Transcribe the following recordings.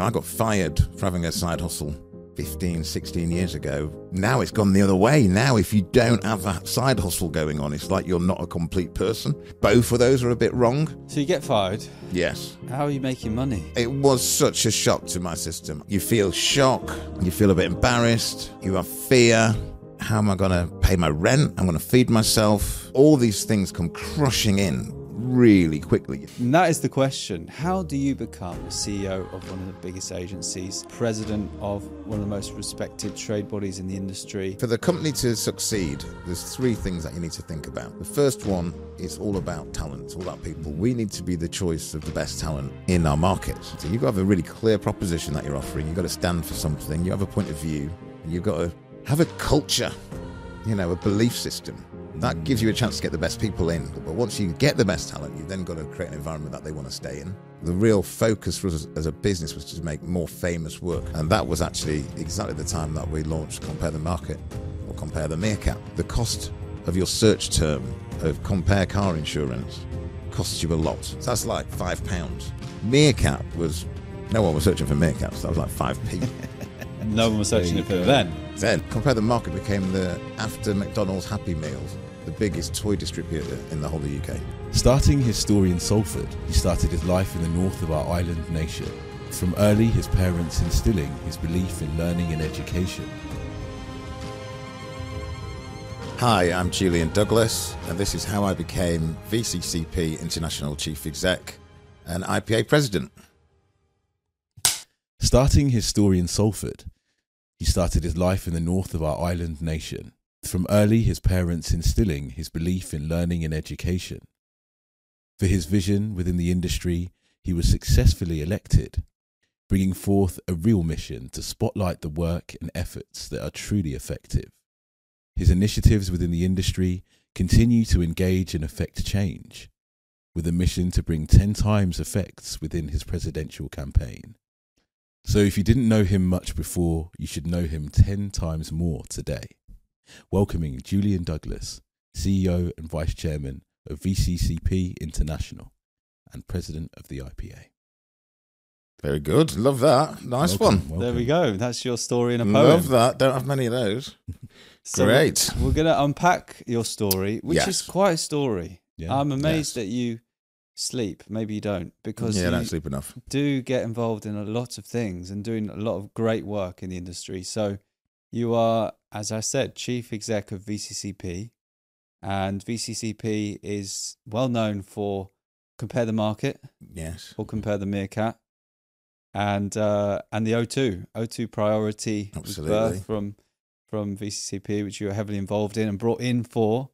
Now, I got fired for having a side hustle 15, 16 years ago. Now it's gone the other way. Now, if you don't have a side hustle going on, it's like you're not a complete person. Both of those are a bit wrong. So you get fired. Yes. How are you making money? It was such a shock to my system. You feel shock, you feel a bit embarrassed, you have fear. How am I going to pay my rent? I'm going to feed myself. All these things come crushing in really quickly. And that is the question. How do you become the CEO of one of the biggest agencies, president of one of the most respected trade bodies in the industry? For the company to succeed, there's three things that you need to think about. The first one is all about talent, it's all about people. We need to be the choice of the best talent in our market. So you've got to have a really clear proposition that you're offering. You've got to stand for something. You have a point of view. You've got to have a culture, you know, a belief system. That gives you a chance to get the best people in. But once you get the best talent, you've then got to create an environment that they want to stay in. The real focus for us as a business was to make more famous work. And that was actually exactly the time that we launched Compare the Market or Compare the Meerkat. The cost of your search term of Compare Car Insurance costs you a lot. So that's like five pounds. Meerkat was, no one was searching for meerkats. So that was like five p. no one was searching it for then. Then Compare the Market became the after McDonald's Happy Meals the biggest toy distributor in the whole of the UK. Starting his story in Salford, he started his life in the north of our island nation. From early, his parents instilling his belief in learning and education. Hi, I'm Julian Douglas, and this is how I became VCCP International Chief Exec and IPA President. Starting his story in Salford, he started his life in the north of our island nation. From early, his parents instilling his belief in learning and education. For his vision within the industry, he was successfully elected, bringing forth a real mission to spotlight the work and efforts that are truly effective. His initiatives within the industry continue to engage and affect change, with a mission to bring 10 times effects within his presidential campaign. So if you didn't know him much before, you should know him 10 times more today welcoming Julian Douglas, CEO and Vice Chairman of VCCP International and President of the IPA. Very good. Love that. Nice Welcome, one. welcome. There we go. That's your story in a poem. Love that. Don't have many of those. So Great. We're, we're going to unpack your story, which Yes. is quite a story. Yeah. I'm amazed Yes. that you sleep. Maybe you don't, because yeah, I you don't sleep enough. do get involved in a lot of things and doing a lot of great work in the industry. So you are, as I said, chief exec of VCCP, and VCCP is well known for compare the market Yes. or compare the meerkat, and uh, and the O2 O2 priority was Absolutely. from from VCCP, which you were heavily involved in and brought in for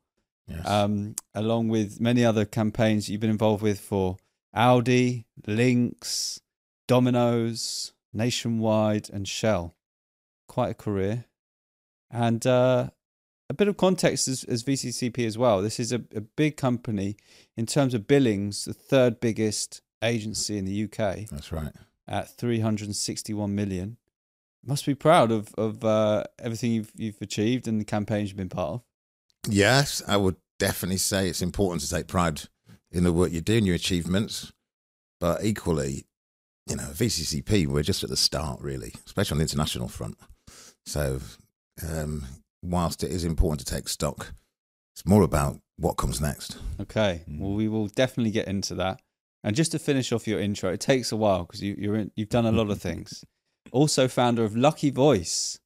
Yes. um, along with many other campaigns you've been involved with for Audi, Lynx, Domino's, Nationwide, and Shell. Quite a career. And uh, a bit of context as, as VCCP as well. This is a, a big company in terms of billings, the third biggest agency in the UK That's right. at 361 million. Must be proud of of uh, everything you've you've achieved and the campaigns you've been part of. Yes, I would definitely say it's important to take pride in the work you do and your achievements. But equally, you know, VCCP, we're just at the start, really, especially on the international front. So, um, whilst it is important to take stock, it's more about what comes next. Okay. Mm. Well, we will definitely get into that. And just to finish off your intro, it takes a while because you, you're in, you've done a lot of things. Also, founder of Lucky Voice.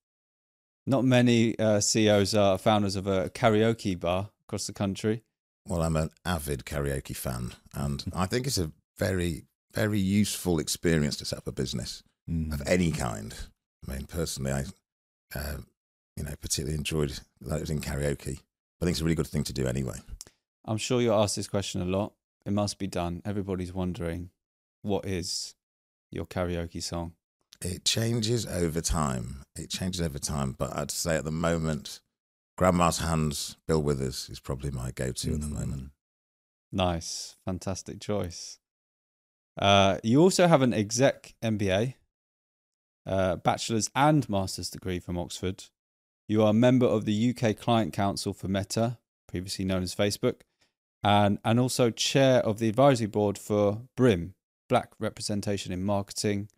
Not many uh, CEOs are founders of a karaoke bar across the country. Well, I'm an avid karaoke fan, and I think it's a very, very useful experience to set up a business. Mm. of any kind. I mean, personally, I, uh, you know, particularly enjoyed that it was in karaoke. I think it's a really good thing to do anyway. I'm sure you're asked this question a lot. It must be done. Everybody's wondering, what is your karaoke song? It changes over time. It changes over time, but I'd say at the moment, Grandma's Hands, Bill Withers is probably my go-to at the Mm. moment. Nice, fantastic choice. Uh, you also have an exec MBA, uh, bachelor's and master's degree from Oxford. You are a member of the UK Client Council for Meta, previously known as Facebook, and and also chair of the advisory board for BRIM, Black Representation in Marketing.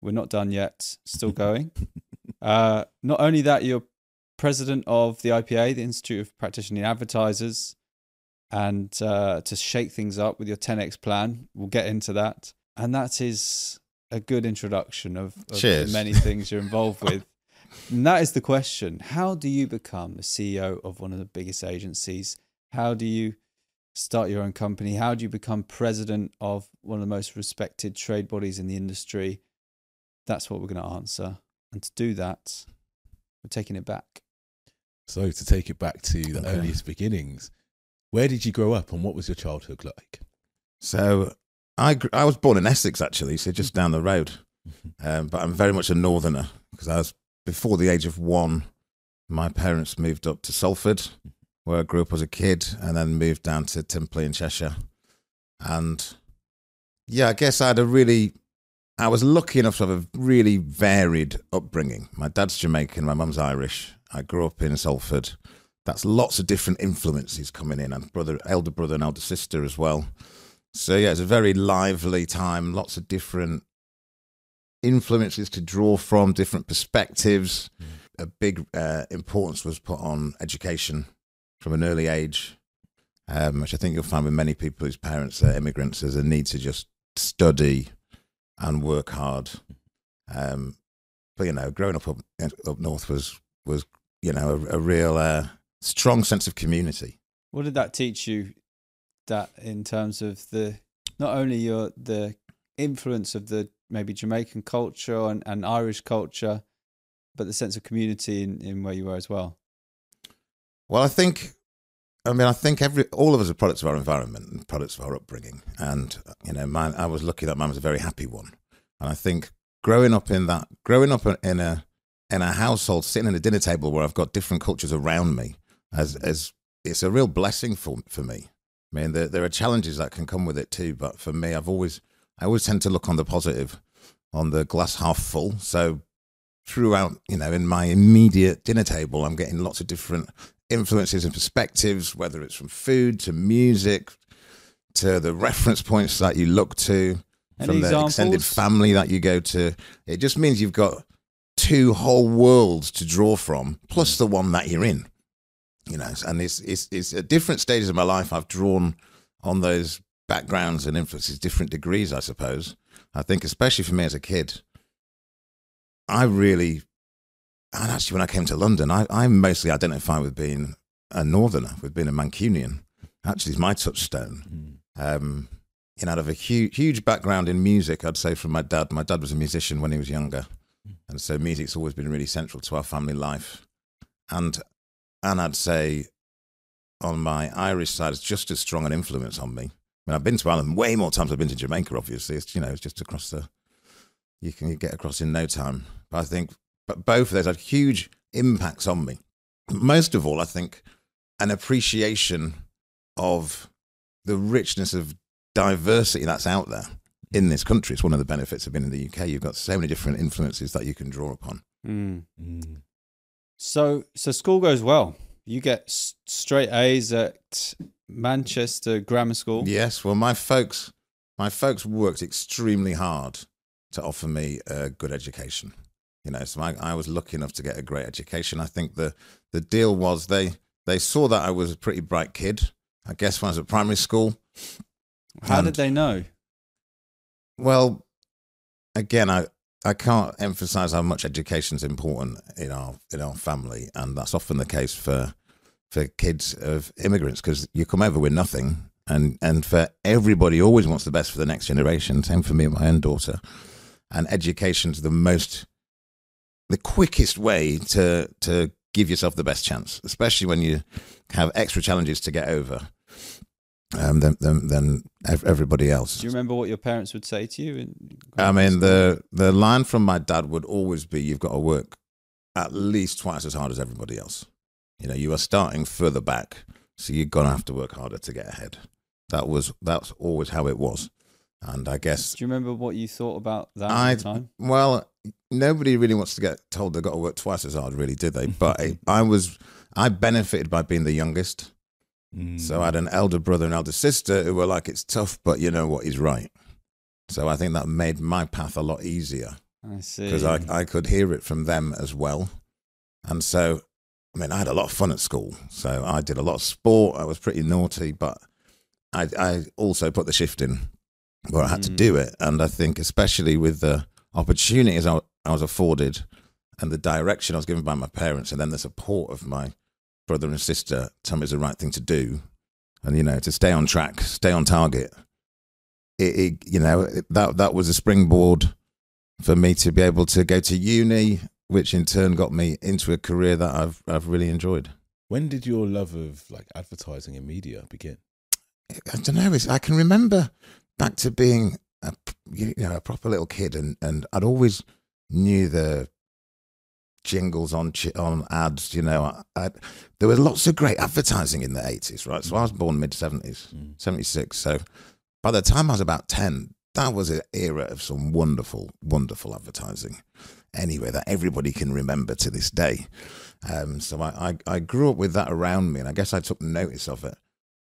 We're not done yet. Still going. uh, not only that, you're president of the IPA, the Institute of Practitioning Advertisers, and uh, to shake things up with your 10x plan. We'll get into that. And that is a good introduction of, of the many things you're involved with. And that is the question. How do you become the CEO of one of the biggest agencies? How do you start your own company? How do you become president of one of the most respected trade bodies in the industry? That's what we're going to answer. And to do that, we're taking it back. So to take it back to the Okay. earliest beginnings, where did you grow up and what was your childhood like? So I I was born in Essex actually, so just down the road. Um, but I'm very much a northerner because I was before the age of one. My parents moved up to Salford, where I grew up as a kid, and then moved down to Timperley in Cheshire. And yeah, I guess I had a really, I was lucky enough to have a really varied upbringing. My dad's Jamaican, my mum's Irish. I grew up in Salford. That's lots of different influences coming in, and brother, elder brother, and elder sister as well. So yeah, it's a very lively time. Lots of different influences to draw from, different perspectives. A big uh, importance was put on education from an early age, um, which I think you'll find with many people whose parents are immigrants. There's a need to just study and work hard. Um, but you know, growing up up, up north was was you know a, a real uh, strong sense of community. What did that teach you? That in terms of the not only your the influence of the maybe Jamaican culture and, and Irish culture, but the sense of community in, in where you were as well. Well, I think, I mean, I think every all of us are products of our environment and products of our upbringing. And uh, you know, mine, I was lucky that mine was a very happy one. And I think growing up in that, growing up in a in a household, sitting at a dinner table where I've got different cultures around me, as as it's a real blessing for for me. I mean, there there are challenges that can come with it too, but for me, I've always I always tend to look on the positive, on the glass half full. So throughout, you know, in my immediate dinner table, I'm getting lots of different influences and perspectives, whether it's from food to music to the reference points that you look to, Any from the extended family that you go to. It just means you've got two whole worlds to draw from, plus the one that you're in. You know, and it's it's it's at different stages of my life I've drawn on those backgrounds and influences, different degrees, I suppose. I think, especially for me as a kid, I really, and actually when I came to London, I, I mostly identify with being a northerner, with being a Mancunian. Actually, it's my touchstone. Um, you know, out of a huge, huge background in music, I'd say from my dad. My dad was a musician when he was younger, and so music's always been really central to our family life. And and I'd say on my Irish side, it's just as strong an influence on me. I mean, I've been to Ireland way more times. I've been to Jamaica. Obviously, it's you know, it's just across the. You can get across in no time. But I think, but both of those had huge impacts on me. Most of all, I think, an appreciation of the richness of diversity that's out there in this country. It's one of the benefits of being in the UK. You've got so many different influences that you can draw upon. Mm. Mm. So so school goes well. You get s- straight A's at Manchester Grammar School. Yes, well, my folks, my folks worked extremely hard to offer me a good education. You know, so I, I was lucky enough to get a great education. I think the the deal was they they saw that I was a pretty bright kid. I guess when I was at primary school. How And- did they know? Well, again, I I can't emphasize how much education is important in our in our family, and that's often the case for for kids of immigrants because you come over with nothing, and and for everybody always wants the best for the next generation. Same for me and my own daughter, and education's the most the quickest way to to give yourself the best chance, especially when you have extra challenges to get over. Um, than, than, than everybody else. Do you remember what your parents would say to you? In I mean, the the line from my dad would always be, "You've got to work at least twice as hard as everybody else. You know, you are starting further back, so you're gonna have to work harder to get ahead." That was that's always how it was, and I guess Do you remember what you thought about that I at the time? well, nobody really wants to get told they've got to work twice as hard, really, did they? But I, I was I benefited by being the youngest. Mm. So I had an elder brother and elder sister who were like, it's tough, but you know what, he's right. So I think that made my path a lot easier I see. because I, I could hear it from them as well. And so, I mean, I had a lot of fun at school. So I did a lot of sport. I was pretty naughty, but I, I also put the shift in where I had to Mm. do it. And I think, especially with the opportunities I, I was afforded and the direction I was given by my parents, and then the support of my brother and sister, telling me it's the right thing to do. And, you know, to stay on track, stay on target. It, it you know, it, that, that was a springboard for me to be able to go to uni, which in turn got me into a career that I've I've really enjoyed. When did your love of like advertising and media begin? I don't know. It's, I can remember back to being a you know a proper little kid, and and I'd always knew the jingles on on ads. You know, I, I, there was lots of great advertising in the eighties, right? So I was born mid seventies, Mm. seventy six. So by the time I was about ten, that was an era of some wonderful, wonderful advertising. Anyway, that everybody can remember to this day. Um, so I, I I grew up with that around me, and I guess I took notice of it.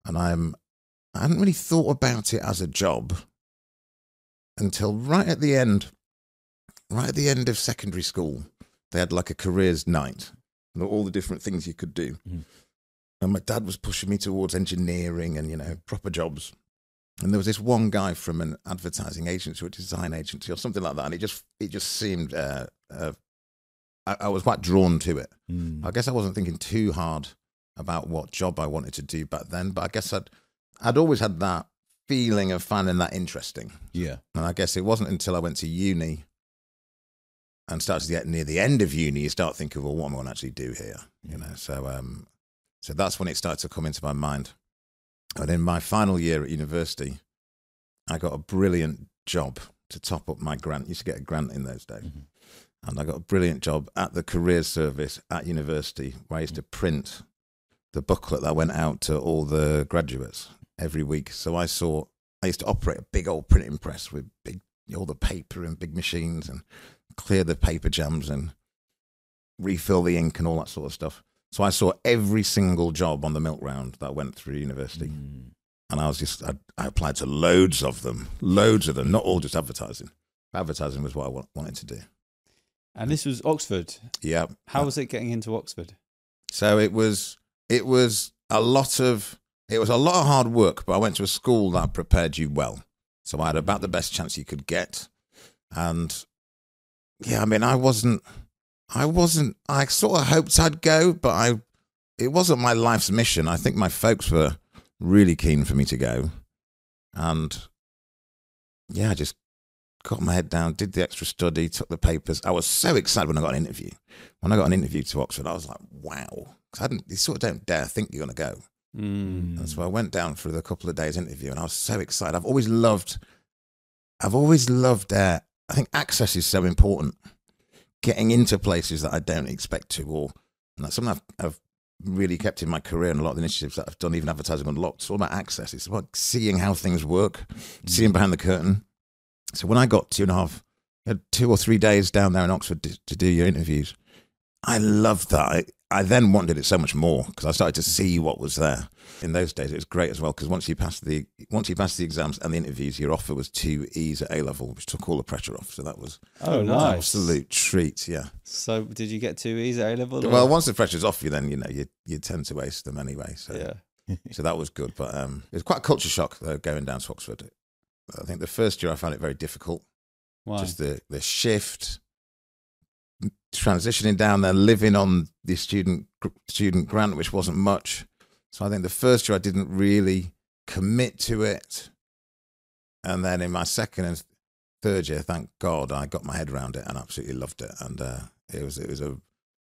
And I'm I hadn't really thought about it as a job until right at the end, right at the end of secondary school. They had like a careers night, and all the different things you could do. Mhm. And my dad was pushing me towards engineering and you know proper jobs. And there was this one guy from an advertising agency or a design agency or something like that, and it just it just seemed uh, uh, I, I was quite drawn to it. Mm. I guess I wasn't thinking too hard about what job I wanted to do back then, but I guess I'd I'd always had that feeling of finding that interesting. Yeah. And I guess it wasn't until I went to uni and started to get near the end of uni, you start thinking, well, what am I going to actually do here? You know, so um, so that's when it started to come into my mind. And in my final year at university, I got a brilliant job to top up my grant. used to get a grant in those days. Mhm. And I got a brilliant job at the careers service at university where I used to print the booklet that went out to all the graduates every week. So I saw, I used to operate a big old printing press with big, all the paper and big machines and clear the paper jams and refill the ink and all that sort of stuff. So I saw every single job on the milk round that went through university. Mm. And I was just, I, I applied to loads of them, loads of them, not all just advertising. Advertising was what I wa- wanted to do. and this was Oxford. Yeah. How was it getting into Oxford? So it was it was a lot of it was a lot of hard work, but I went to a school that prepared you well. So I had about the best chance you could get. And yeah, I mean I wasn't I wasn't I sort of hoped I'd go, but I it wasn't my life's mission. I think my folks were really keen for me to go. And yeah, I just got my head down, did the extra study, took the papers. I was so excited when I got an interview. When I got an interview to Oxford, I was like, wow. 'Cause I didn't, you sort of don't dare think you're going to go. Mm. And so I went down for the couple of days interview and I was so excited. I've always loved, I've always loved, uh, I think access is so important. Getting into places that I don't expect to, or and something I've, I've really kept in my career and a lot of the initiatives that I've done, even advertising unlocked. It's all about access. It's about seeing how things work, seeing mm. behind the curtain. So when I got two and a half, had two or three days down there in Oxford to, to do your interviews, I loved that. I, I then wanted it so much more because I started to see what was there. In those days, it was great as well because once you passed the once you passed the exams and the interviews, your offer was two E's at A level, which took all the pressure off. So that was Oh, an nice. absolute treat. Yeah. So, did you get two E's at A level? or- Well, once the pressure's off you, then you know you you tend to waste them anyway. So yeah. so that was good. But um, it was quite a culture shock though going down to Oxford. I think the first year I found it very difficult. Why? just the the shift transitioning down there living on the student student grant which wasn't much so i think the first year i didn't really commit to it and then in my second and third year thank god i got my head around it and absolutely loved it and uh, it was it was a you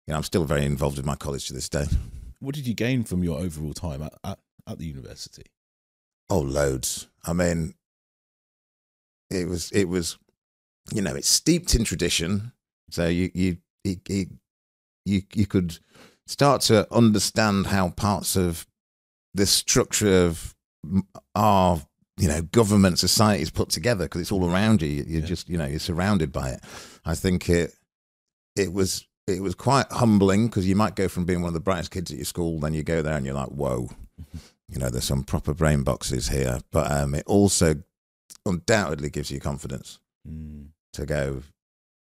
know i'm still very involved with my college to this day What did you gain from your overall time at, at, at the university? Oh, loads. I mean, it was it was, you know, it's steeped in tradition. So you you you you you, you could start to understand how parts of the structure of our you know government society is put together because it's all around you. You- You're Yeah. just you know you're surrounded by it. I think it it was it was quite humbling because you might go from being one of the brightest kids at your school, then you go there and you're like, whoa, you know, there's some proper brain boxes here. But um, it also undoubtedly gives you confidence Mm. to go,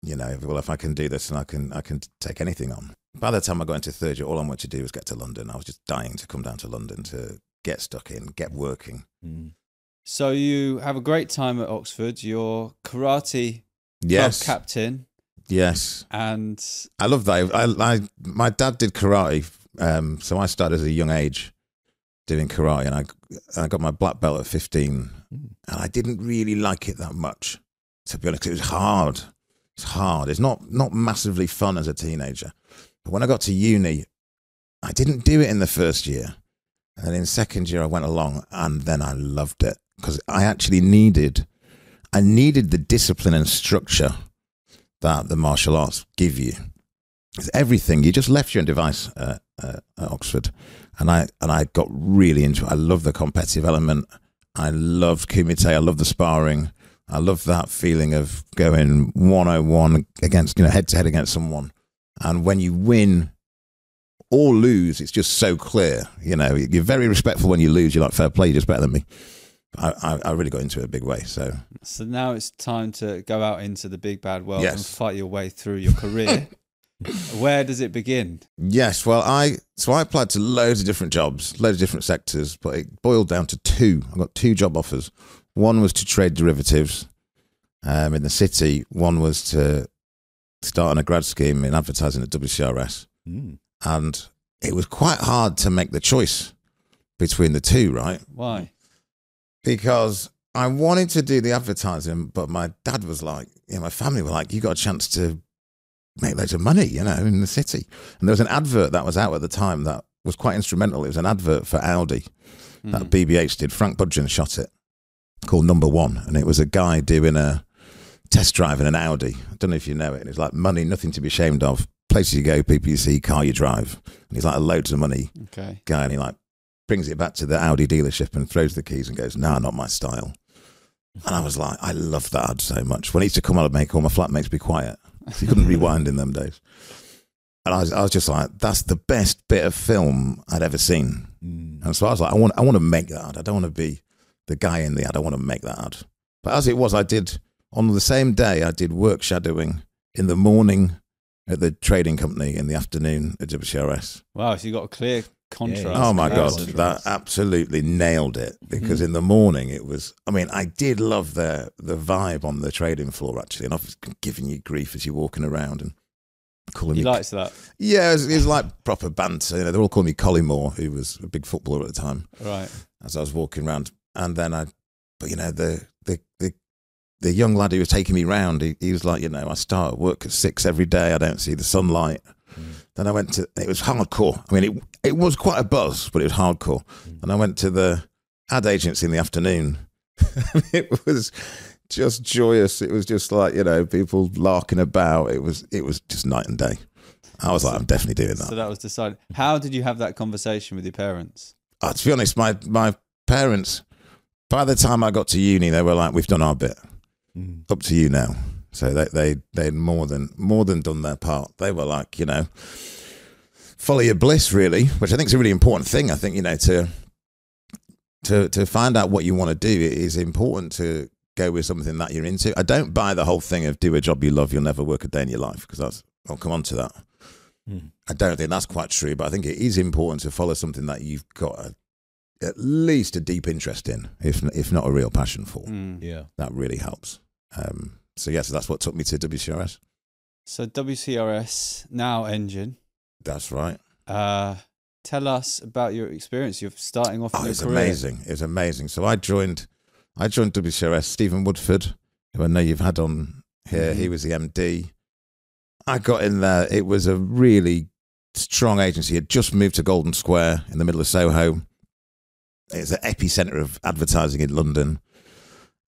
you know, well, if I can do this and I can, I can take anything on. By the time I got into third year, all I wanted to do was get to London. I was just dying to come down to London to get stuck in, get working. Mm. So you have a great time at Oxford. You're karate Yes, club captain, yes. and I love that. I, I, my dad did karate, um, so I started at a young age doing karate, and I, I got my black belt at fifteen, Mm. and I didn't really like it that much. To be honest, it was hard. It's hard. It's not not massively fun as a teenager. But when I got to uni, I didn't do it in the first year, and then in second year I went along, and then I loved it because I actually needed, I needed the discipline and structure that the martial arts give you. It's everything. You just left your own device uh, uh, at Oxford, and I and I got really into it. I love the competitive element. I loved kumite. I love the sparring. I love that feeling of going one on one against you know head to head against someone, and when you win or lose, it's just so clear. You know, you're very respectful when you lose. You're like fair play. You're just better than me. I, I, I really got into it a big way. So so now it's time to go out into the big bad world Yes. and fight your way through your career. Where does it begin? Yes, well, I so I applied to loads of different jobs, loads of different sectors, but it boiled down to two. I got two job offers. One was to trade derivatives um, in the city. One was to start on a grad scheme in advertising at WCRS, Mm. and it was quite hard to make the choice between the two, right? Why? Because I wanted to do the advertising, but my dad was like, you know, my family were like, you got a chance to make loads of money, you know, in the city. And there was an advert that was out at the time that was quite instrumental. It was an advert for Audi that Mm. BBH did. Frank Budgen shot it called Number One. And it was a guy doing a test drive in an Audi. I don't know if you know it. And it's like money, nothing to be ashamed of. Places you go, people you see, car you drive. And he's like a loads of money Okay. guy and he like brings it back to the Audi dealership and throws the keys and goes, "Nah, not my style." And I was like, I love that ad so much. When he used to come out and make all my flatmates be quiet, so you couldn't rewind in them days. And I was, I was just like, that's the best bit of film I'd ever seen. Mm. And so I was like, I want, I want to make that. I don't want to be the guy in the ad. I want to make that ad. But as it was, I did on the same day. I did work shadowing in the morning at the trading company, in the afternoon at WCRS. Wow. So you got a clear contrast. Oh my god, comparison. that absolutely nailed it. Mm-hmm. Because in the morning it was. I mean, I did love the the vibe on the trading floor actually, and I was giving you grief as you're walking around and calling He me. likes that. yeah, it was, it was like proper banter. You know, they're all calling me Collymore, who was a big footballer at the time. Right. As I was walking around, and then I, but you know the the the. The young lad who was taking me round, he, he was like, you know, I start work at six every day. I don't see the sunlight. Then I went to it was hardcore. I mean, it it was quite a buzz, but it was hardcore. And I went to the ad agency in the afternoon. it was just joyous. It was just like you know people larking about. It was it was just night and day. I was like, I'm definitely doing that. So that was decided. How did you have that conversation with your parents? Uh, to be honest, my my parents, by the time I got to uni, they were like, "We've done our bit. Mm. Up to you now." So they they they'd more than more than done their part. They were like, you know, follow your bliss, really, which I think is a really important thing. I think you know to to to find out what you want to do it is important to go with something that you're into. I don't buy the whole thing of do a job you love, you'll never work a day in your life because that's I'll come on to that. Mm. I don't think that's quite true, but I think it is important to follow something that you've got a, at least a deep interest in, if if not a real passion for. Mm. Yeah. That really helps. Um, so yes, that's what took me to WCRS. So WCRS now engine. That's right. Uh, tell us about your experience. You're starting off. Oh, in it your was career. amazing. It's amazing. So I joined, I joined WCRS. Stephen Woodford, who I know you've had on here, he Mhm. was the MD. I got in there. It was a really strong agency. It just moved to Golden Square in the middle of Soho. It's an epicenter of advertising in London.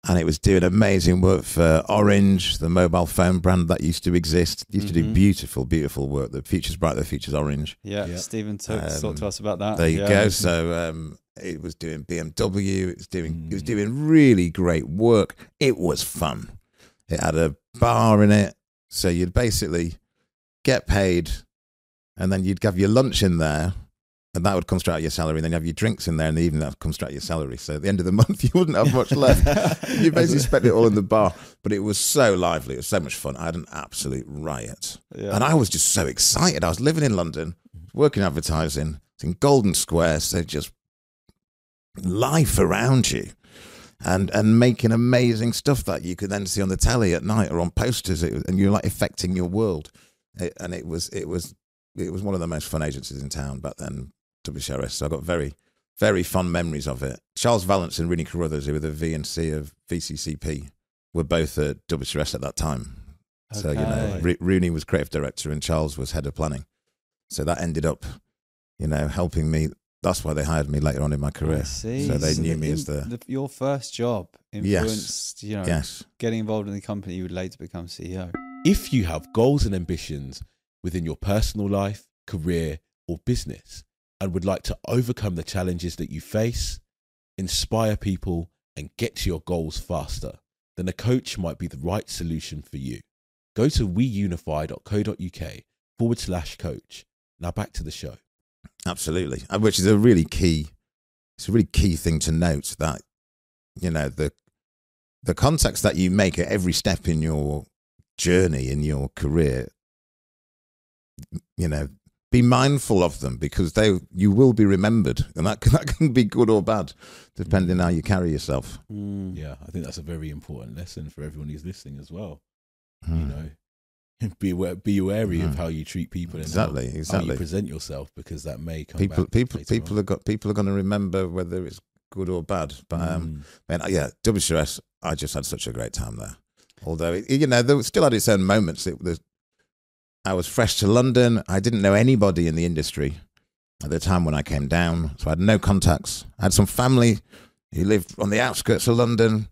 And it was doing amazing work for Orange, the mobile phone brand that used to exist. Used to do Mhm. beautiful, beautiful work. The future's bright, the future's orange. Yeah, Yeah. Stephen took, talked Um, to us about that. There you yeah. go. So um, it was doing BMW. It was doing it was Mm. doing really great work. It was fun. It had a bar in it, so you'd basically get paid, and then you'd have your lunch in there, and that would come straight out of your salary. And then you have your drinks in there in the evening, that comes straight out of your salary. So at the end of the month, you wouldn't have much left. you basically spent it all in the bar. But it was so lively. It was so much fun. I had an absolute riot. Yeah. And I was just so excited. I was living in London, working advertising, it's in Golden Square, so just life around you. And, and making amazing stuff that you could then see on the telly at night or on posters, was- and you're like affecting your world. It, and it was it was it was one of the most fun agencies in town back then, WCRS. So I got very very fond memories of it. Charles Vallance and Rooney Carruthers, who were the V and C of VCCP, were both at WCRS at that time. So you know, Okay. Ro- Rooney was creative director and Charles was head of planning. So that ended up, you know, helping me. That's why they hired me later on in my I career. see. So they knew the me as im- the your first job influenced, you know, yes, getting involved in the company you would later become CEO. If you have goals and ambitions within your personal life, career, or business, and would like to overcome the challenges that you face, inspire people, and get to your goals faster, then a coach might be the right solution for you. Go to weunify.co.uk forward slash coach. Now back to the show. absolutely. Uh, which is a really key. It's a really key thing to note that you know the the contacts that you make at every step in your journey in your career. You know, be mindful of them because they you will be remembered, and that can, that can be good or bad, depending how you carry yourself. Mm. Yeah, I think that's a very important lesson for everyone who's listening as well. Hmm. You know, be aware, be wary of Mm. how you treat people and Exactly, how, how exactly. you present yourself because that may come people back people people on. are got people are going to remember whether it's good or bad. But um, Mm. man, yeah, WCRS, I just had such a great time there. Although it, you know, there was still had its own moments. It was, I was fresh to London. I didn't know anybody in the industry at the time when I came down, so I had no contacts. I had some family who lived on the outskirts of London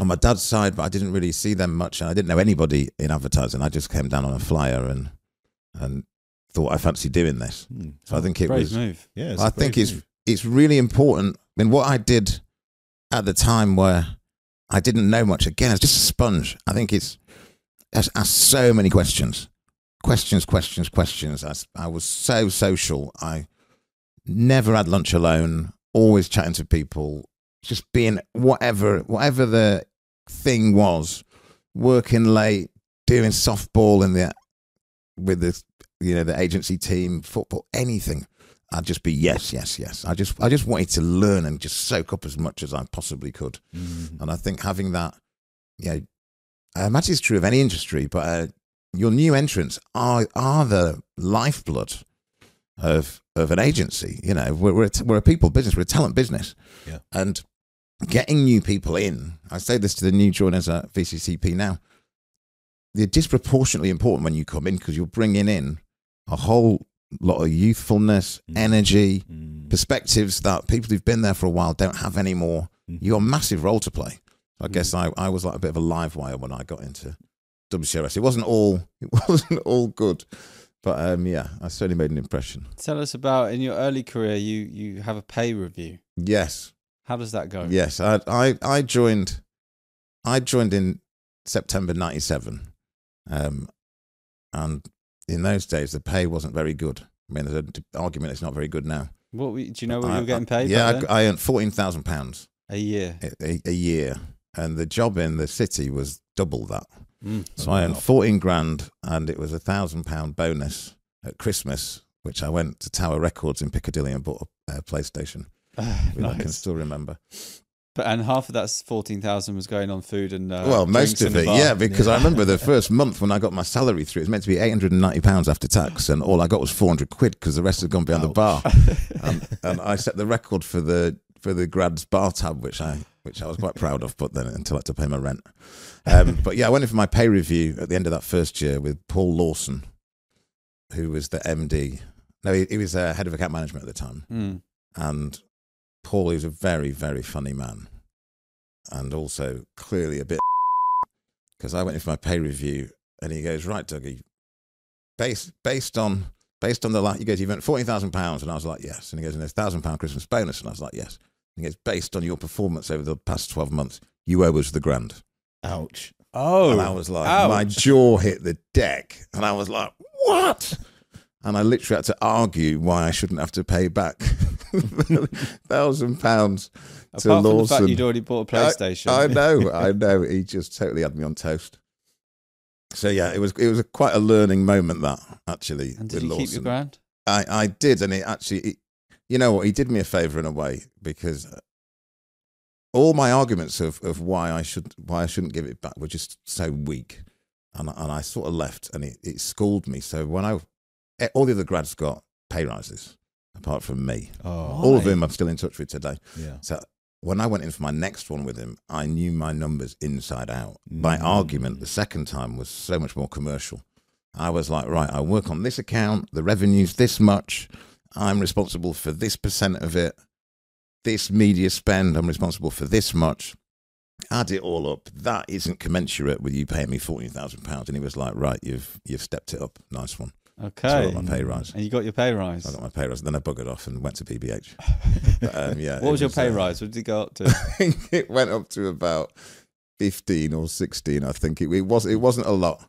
on my dad's side, but I didn't really see them much, and I didn't know anybody in advertising. I just came down on a flyer and and thought I fancy doing this. Mm. So I think it was move. yeah, I think it's it's really important. I mean, what I did at the time where I didn't know much. Again, it's just a sponge. I think it's I asked so many questions, questions, questions, questions. I was so social. I never had lunch alone. Always chatting to people, just being whatever whatever the thing was. Working late, doing softball in the with the you know the agency team, football, anything. I'd just be yes, yes, yes. I just I just wanted to learn and just soak up as much as I possibly could. Mm. And I think having that, you know, I imagine it's true of any industry, but uh, your new entrants are are the lifeblood of of an agency. You know, we're we're a, t- we're a people business, we're a talent business, Yeah. and getting new people in. I say this to the new joiners at VCCP now. They're disproportionately important when you come in because you're bringing in a whole lot of youthfulness, Mm. energy, Mm. perspectives that people who've been there for a while don't have anymore. Mm. You got a massive role to play. I Mm. guess I, I was like a bit of a live wire when I got into WCRS. It wasn't all it wasn't all good, but um, yeah, I certainly made an impression. Tell us about in your early career. You you have a pay review. Yes, How does that go? yes. I I, I joined I joined in September '97, um, and in those days the pay wasn't very good. I mean, there's an argument it's not very good now. What do you know what I- you were getting paid? Yeah, back then? I, I earned fourteen thousand pounds a year. a, a year, and the job in the city was double that. Mm. So I earned fourteen grand, and it was a thousand pound bonus at Christmas, which I went to Tower Records in Piccadilly and bought a, a PlayStation, which I can still remember. But and half of that fourteen thousand was going on food and uh, well, most of it, yeah, because I remember the first month when I got my salary through, it was meant to be eight hundred and ninety pounds after tax, and all I got was four hundred quid because the rest had gone behind the bar. and, and I set the record for the for the grads bar tab, which I which I was quite proud of. But then until I had to pay my rent. Um, but yeah, I went in for my pay review at the end of that first year with Paul Lawson, who was the MD. No, he, he was uh, head of account management at the time, Mm. and Paul is a very very funny man, and also clearly a bit because I went in for my pay review, and he goes, "Right, Dougie, based based on." Based on the like, he goes, you've earned forty thousand pounds, and I was like, yes. And he goes, and there's thousand pound Christmas bonus, and I was like, yes. And he goes, based on your performance over the past twelve months, you owe us the grand. Ouch. Oh, and I was like, ouch. my jaw hit the deck, and I was like, what? and I literally had to argue why I shouldn't have to pay back thousand pounds to Apart from the Lawson. fact you'd already bought a PlayStation. I, I know, I know. He just totally had me on toast. So yeah, it was it was a, quite a learning moment that actually And did with you Lawson. keep your grand? I, I did, and it actually, it, you know what, he did me a favour in a way because all my arguments of, of why I should why I shouldn't give it back were just so weak, and I- and I sort of left, and it, it schooled me. So when I eh, all the other grads got pay rises apart from me, Oh, all of Why? them I'm still in touch with today. yeah. So when I went in for my next one with him, I knew my numbers inside out. My Mm. argument the second time was so much more commercial. I was like, right, I work on this account, the revenue's this much, I'm responsible for this percent of it. This media spend, I'm responsible for this much. Add it all up. That isn't commensurate with you paying me fourteen thousand pounds. And he was like, right, you've you've stepped it up. Nice one. Okay. So I got my pay rise. And you got your pay rise. I got my pay rise. Then I buggered off and went to BBH. But, um, yeah. what it was your pay uh, rise? What did it go up to? I think it went up to about fifteen or sixteen. I think it, it was. It wasn't a lot,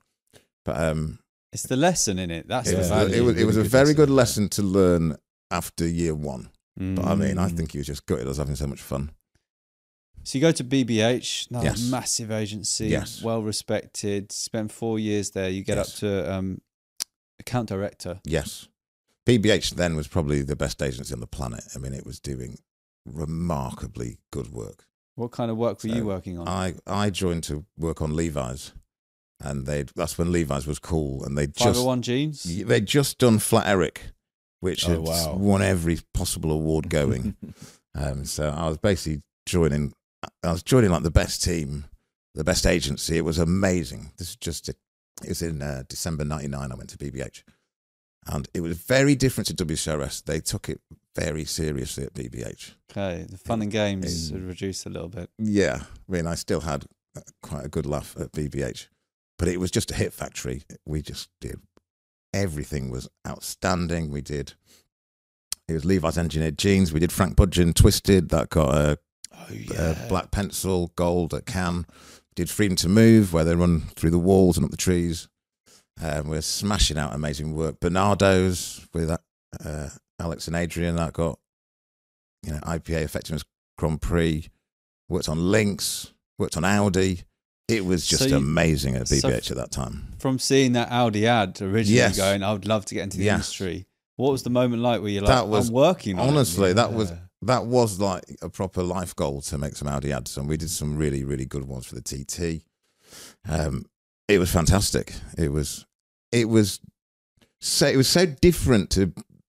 but um, It's the lesson in it. That's it, the was, value. it was. It was a very good lesson to learn after year one. But I mean, I Mm. think he was just gutted. I was having so much fun. So you go to BBH, another Yes. massive agency, Yes. well respected. Spend four years there. You get Yes. up to um, account director. Yes, BBH then was probably the best agency on the planet. I mean, it was doing remarkably good work. What kind of work were So you working on? I I joined to work on Levi's, and they that's when Levi's was cool, and they just hundred one jeans. They'd just done Flat Eric, which Oh, had wow. won every possible award going. um, so I was basically joining. I was joining like the best team, the best agency. It was amazing. This is just. A, it was in uh, December '99. I went to BBH, and it was very different to WCRS. They took it very seriously at BBH. Okay, the fun and games had reduced a little bit. Yeah, I mean, I still had uh, quite a good laugh at BBH, but it was just a hit factory. We just did everything was outstanding. We did. It was Levi's engineered jeans. We did Frank Budgen Twisted that got a, oh a black pencil, gold at Cannes. Did Freedom to Move where they run through the walls and up the trees. Um, we're smashing out amazing work. Barnardo's with uh, Alex and Adrian that got you know IPA Effectiveness Grand Prix. Worked on Lynx. Worked on Audi. It was just So you- amazing at so BBH at that time. From seeing that Audi ad originally Yes. going, I would love to get into the Yes. industry. What was the moment like where you're like, That was- I'm working on it? Honestly, that was that was like a proper life goal to make some Audi ads, and we did some really really good ones for the TT. Um, it was fantastic. It was it was so it was so different to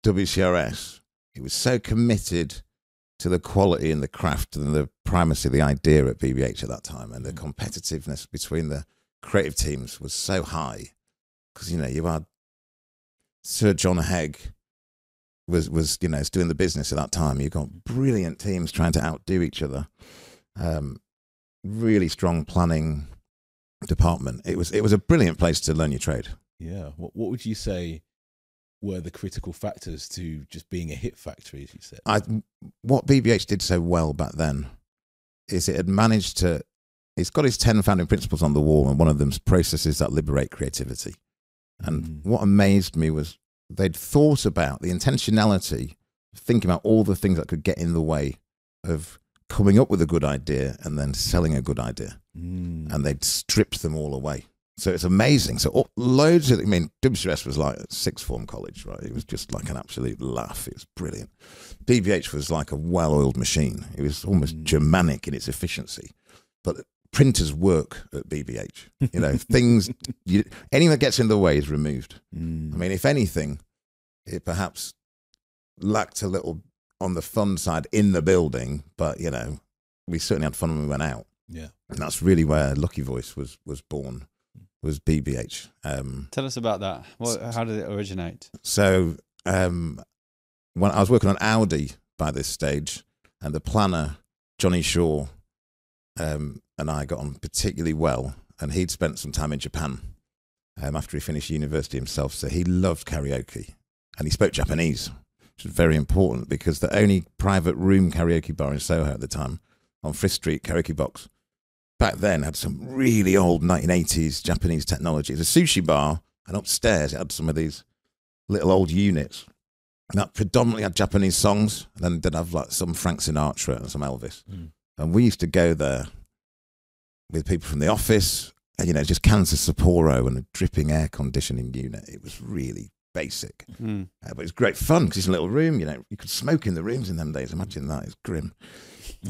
WCRS. It was so committed to the quality and the craft and the primacy of the idea at BBH at that time, and the competitiveness between the creative teams was so high because you know you had Sir John Hegg was was you know doing the business at that time. You got brilliant teams trying to outdo each other. Um, really strong planning department. It was it was a brilliant place to learn your trade. Yeah. What What would you say were the critical factors to just being a hit factory, as you said? I what BBH did so well back then is it had managed to. It's got its ten founding principles on the wall, and one of them's processes that liberate creativity. And Mm. what amazed me was they'd thought about the intentionality, thinking about all the things that could get in the way of coming up with a good idea and then selling a good idea. Mm. And they'd stripped them all away. So it's amazing. So all, loads of, I mean, WCS was like a sixth form college, right? It was just like an absolute laugh. It was brilliant. BBH was like a well oiled machine. It was almost Mm. Germanic in its efficiency. But printers work at BBH. You know, things, you, anything that gets in the way is removed. Mm. I mean, if anything, it perhaps lacked a little on the fun side in the building, but you know, we certainly had fun when we went out, yeah. and that's really where Lucky Voice was was born. Was BBH. Um, Tell us about that. What, how did it originate? so um, when I was working on Audi by this stage, and the planner Johnny Shaw um, and I got on particularly well, and he'd spent some time in Japan um, after he finished university himself, so he loved karaoke, and he spoke Japanese, which was very important because the only private room karaoke bar in Soho at the time on Frith Street, Karaoke Box, back then had some really old 1980s Japanese technology. It was a sushi bar, and upstairs it had some of these little old units And that predominantly had Japanese songs, and then they'd have like some Frank Sinatra and some Elvis. Mm. And we used to go there with people from the office, and, you know, just cans of Sapporo and a dripping air conditioning unit. It was really basic, Mm. uh, but it's great fun because it's a little room. You know, you could smoke in the rooms in them days. Imagine that; it's grim.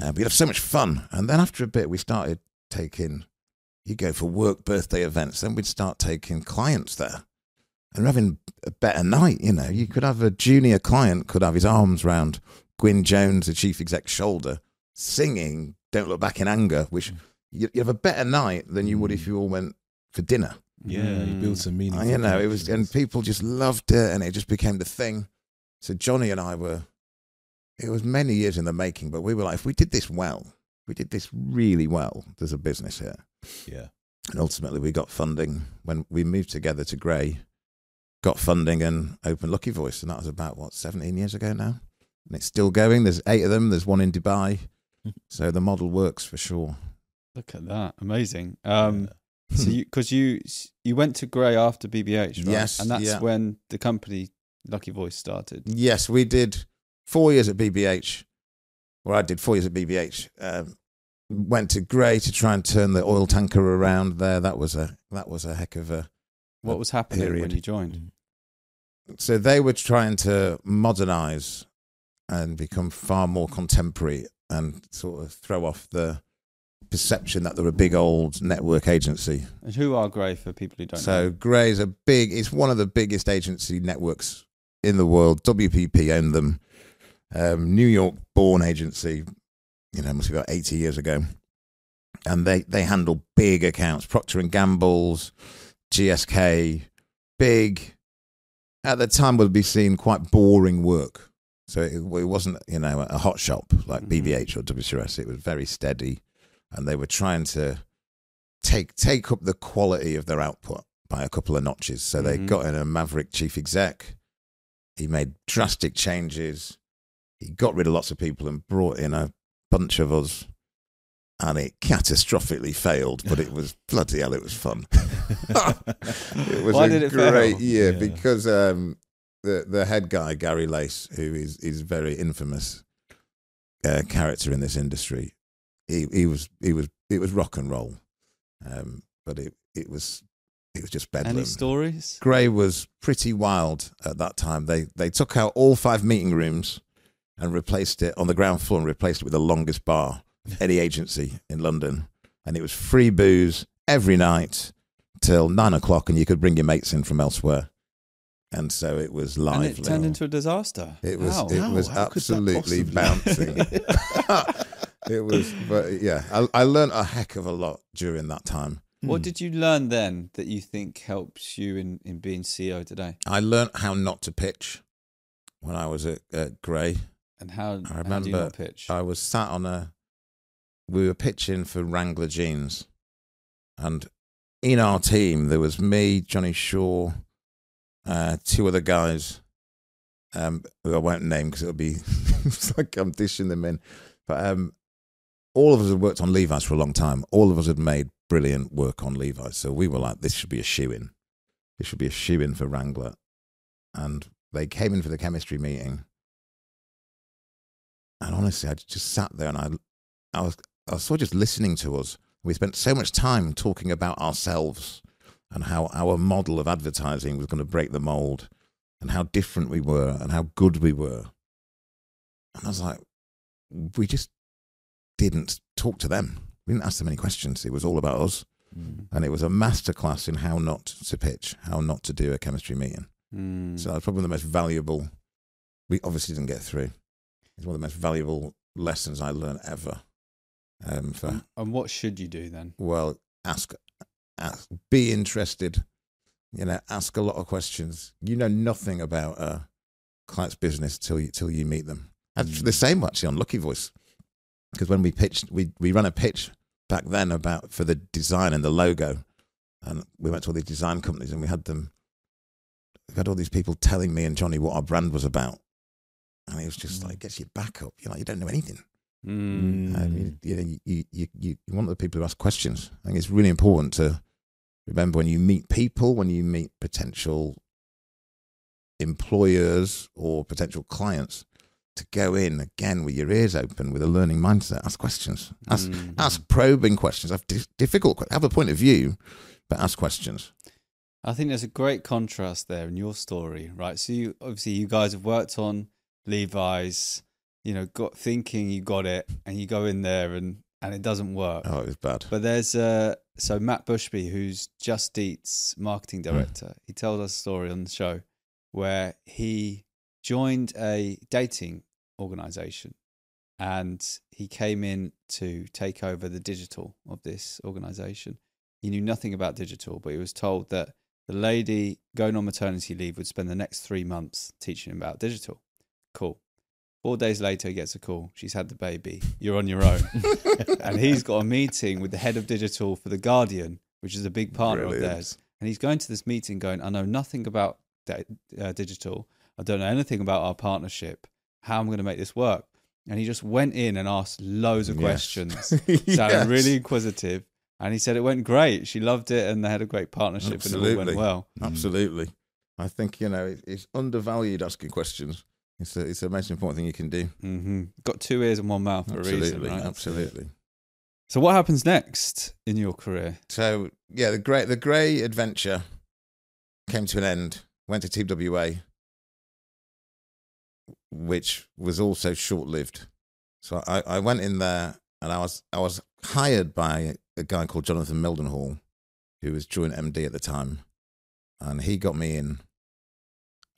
Uh, but you'd have so much fun. And then after a bit, we started taking. You go for work birthday events, then we'd start taking clients there, and having a better night. You know, you could have a junior client could have his arms round Gwyn Jones, the chief exec's shoulder, singing "Don't Look Back in Anger," which you, you have a better night than you would if you all went for dinner. Yeah, you build Mm. some meaning. You know, it was, and people just loved it, and it just became the thing. So Johnny and I were, it was many years in the making, but we were like, if we did this well, if we did this really well, there's a business here. yeah, And ultimately, we got funding when we moved together to Grey, got funding and opened Lucky Voice, and that was about what 17 years ago now, and it's still going. There's eight of them. There's one in Dubai, so the model works for sure. Look at that, amazing. Um, Yeah. so you because you you went to Grey after BBH, right? Yes, and that's yeah. when the company Lucky Voice started. Yes, we did four years at BBH, or I did four years at BBH. Um, went to Grey to try and turn the oil tanker around there. That was a that was a heck of a. What was happening when period. you joined? So they were trying to modernise and become far more contemporary and sort of throw off the perception that they're a big old network agency. And who are Grey for people who don't So know? is a big. It's one of the biggest agency networks in the world. WPP owned them. Um, New York-born agency. You know, must be about eighty years ago, and they they handle big accounts. Procter and Gamble's, GSK, big. At the time, would be seen quite boring work. So it, it wasn't, you know, a hot shop like Mhm. BBH or WCRS. It was very steady, and they were trying to take take up the quality of their output by a couple of notches. So they Mhm. got in a maverick chief exec. He made drastic changes. He got rid of lots of people and brought in a bunch of us. And it catastrophically failed, but it was bloody hell, it was fun. it was Why a did it fail? great year Yeah. because um, the the head guy Garry Lace, who is is very infamous uh, character in this industry, he he was he was it was rock and roll, um, but it it was it was just bedlam. Any stories? Grey was pretty wild at that time. They they took out all five meeting rooms and replaced it on the ground floor and replaced it with the longest bar of any agency in London, and it was free booze every night till nine o'clock, and you could bring your mates in from elsewhere, and so it was lively. And lively. it turned into a disaster. It was How? it How? was How absolutely possibly- bouncing. it was, but yeah, I, I learned a heck of a lot during that time. What Hmm. did you learn then that you think helps you in, in being CEO today? I learned how not to pitch when I was at, at Grey. And how, I how do you remember not pitch? I was sat on a. We were pitching for Wrangler jeans, and in our team there was me, Johnny Shaw, uh, two other guys, um, who I won't name because it'll be it's like I'm dishing them in. But um, all of us had worked on Levi's for a long time. All of us had made brilliant work on Levi's, so we were like, this should be a shoe in. This should be a shoe in for Wrangler, and they came in for the chemistry meeting. And honestly, I just sat there and I, I was, I was sort of just listening to us. We spent so much time talking about ourselves and how our model of advertising was going to break the mold and how different we were and how good we were. And I was like, we just didn't talk to them. We didn't ask them any questions. It was all about us. Mm. And it was a masterclass in how not to pitch, how not to do a chemistry meeting. Mm. So that's probably the most valuable. We obviously didn't get through. It's one of the most valuable lessons I learned ever. Um, for and, what should you do then? well, ask, ask, be interested. You know, ask a lot of questions. You know nothing about a client's business till you till you meet them. And Mm. the same actually on Lucky Voice, because when we pitched, we we ran a pitch back then about for the design and the logo, and we went to all these design companies and we had them. We had all these people telling me and Johnny what our brand was about, and it was just Mm. like gets your back up. You're like you don't know anything. Mm. Mean, you know, you, you, you, you want the people who ask questions. I think it's really important to remember when you meet people, when you meet potential employers or potential clients to go in again with your ears open with a learning mindset. Ask questions. Ask, Mm. ask probing questions. Have difficult. Have a point of view, but ask questions. I think there's a great contrast there in your story, right? So you obviously you guys have worked on Levi's, you know, got thinking you got it, and you go in there and and it doesn't work. Oh, it was bad. But there's uh so Matt Bushby, who's Just Eat's marketing Hmm. director, he tells us a story on the show where he joined a dating organization and he came in to take over the digital of this organization. He knew nothing about digital, but he was told that the lady going on maternity leave would spend the next three months teaching him about digital. Cool. Four days later, he gets a call. She's had the baby. You're on your own. and he's got a meeting with the head of digital for The Guardian, which is a big partner Brilliant. of theirs. And he's going to this meeting going, I know nothing about di- uh, digital. I don't know anything about our partnership. How am I'm going to make this work. And he just went in and asked loads of Yes. questions. Yes. Sounded really inquisitive. And he said it went great. She loved it and they had a great partnership and it all went well. Absolutely. I think, you know, it's undervalued asking questions. It's, a, it's the most important thing you can do. hmm Got two ears and one mouth for a Absolutely. reason, right? Absolutely. So what happens next in your career? So, yeah, the great, the grey adventure came to an end. Went to TBWA, which was also short lived. So I, I went in there and I was, I was hired by a guy called Jonathan Mildenhall, who was joint MD at the time. And he got me in.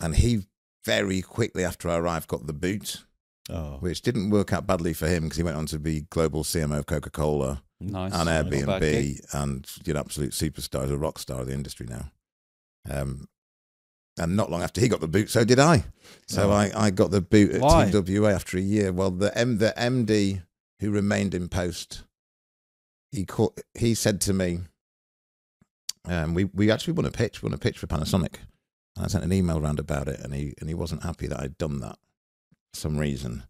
And he very quickly after I arrived got the boot, Oh, which didn't work out badly for him because he went on to be global CMO of Coca Cola Nice. and Not a bad gig. Airbnb and you know absolute superstar, a rock star of the industry now. Um, and not long after he got the boot, so did I. So Oh. I, I got the boot at Why? TBWA after a year. Well, the M, the MD who remained in post, he called, he said to me, um, we we actually won a pitch, won a pitch for Panasonic. I sent an email round about it, and he and he wasn't happy that I'd done that for some reason.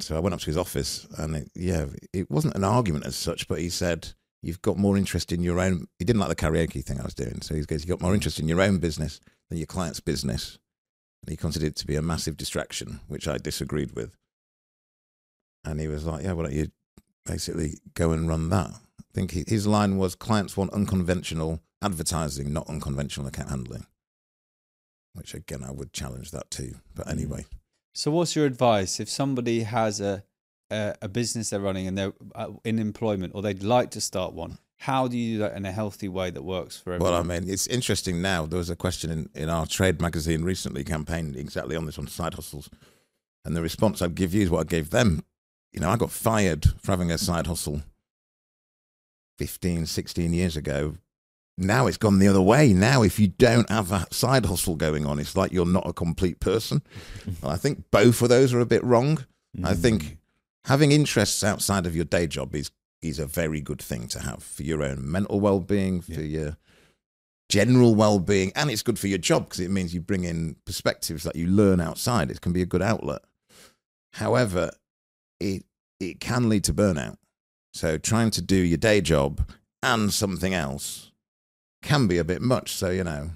So I went up to his office, and it, yeah, it wasn't an argument as such, but he said, "You've got more interest in your own." He didn't like the karaoke thing I was doing, so he goes, "You've got more interest in your own business than your client's business," and he considered it to be a massive distraction, which I disagreed with. And he was like, "Yeah, why don't you basically go and run that?" I think he, his line was, "Clients want unconventional advertising, not unconventional account handling." Which again, I would challenge that too. But anyway, So, what's your advice if somebody has a a, a business they're running and they're uh, in employment or they'd like to start one? How do you do that in a healthy way that works for everyone? Well, I mean, it's interesting now. There was a question in, in our trade magazine recently campaigned exactly on this on side hustles. And the response I'd give you is what I gave them. You know, I got fired for having a side hustle 15, 16 years ago. Now it's gone the other way. Now, if you don't have a side hustle going on, it's like you're not a complete person. Well, I think both of those are a bit wrong. I Mm. think having interests outside of your day job is is a very good thing to have for your own mental well being, for your general well being, and it's good for your job because it means you bring in perspectives that you learn outside. It can be a good outlet. However, it it can lead to burnout. So trying to do your day job and something else can be a bit much. So you know,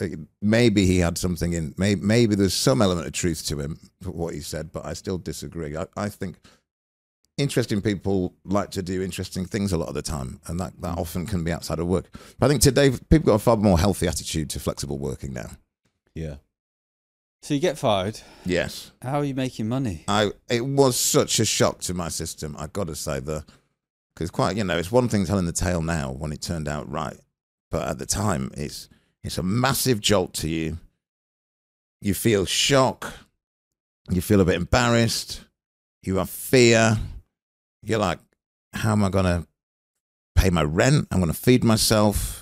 uh, maybe he had something in. Maybe, maybe there's some element of truth to him what he said, but I still disagree. I, I think interesting people like to do interesting things a lot of the time, and that, that mm. often can be outside of work. But I think today people got a far more healthy attitude to flexible working now. yeah. So, you get fired. Yes, How are you making money? I it was such a shock to my system. I got to say the because quite you know it's one thing telling the tale now when it turned out right, but at the time it's it's a massive jolt to you. You feel shock. You feel a bit embarrassed. You have fear. You're like, how am I going to pay my rent? I'm going to feed myself.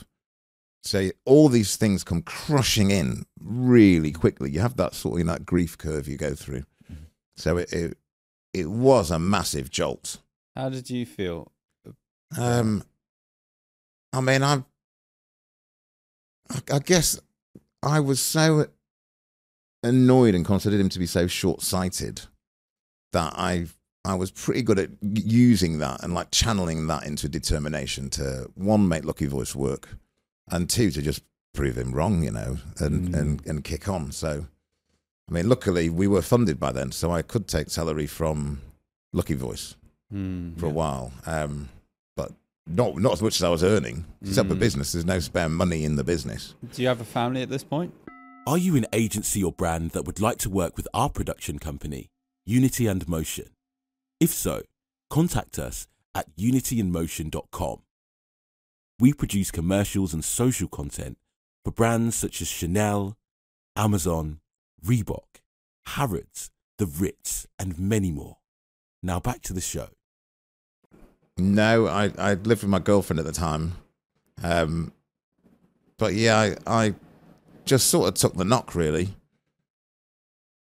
So all these things come crushing in really quickly. You have that sort of you know, that grief curve you go through. So it, it it was a massive jolt. How did you feel? Um, I mean, I, I guess I was so annoyed and considered him to be so short-sighted that I I was pretty good at using that and like channeling that into determination to one make Lucky Voice work, and two to just prove him wrong, you know, and, Mm. and, and kick on. So, I mean, luckily we were funded by then, so I could take salary from Lucky Voice Hmm. for a while, um, but not not as much as I was earning. It's up a Mm. business. There's no spare money in the business. Do you have a family at this point? Are you an agency or brand that would like to work with our production company, Unity and Motion? If so, contact us at unityandmotion.com. We produce commercials and social content for brands such as Chanel, Amazon, Reebok, Harrods, The Ritz, and many more. Now back to the show. No, I I lived with my girlfriend at the time, um, but yeah, I, I just sort of took the knock really,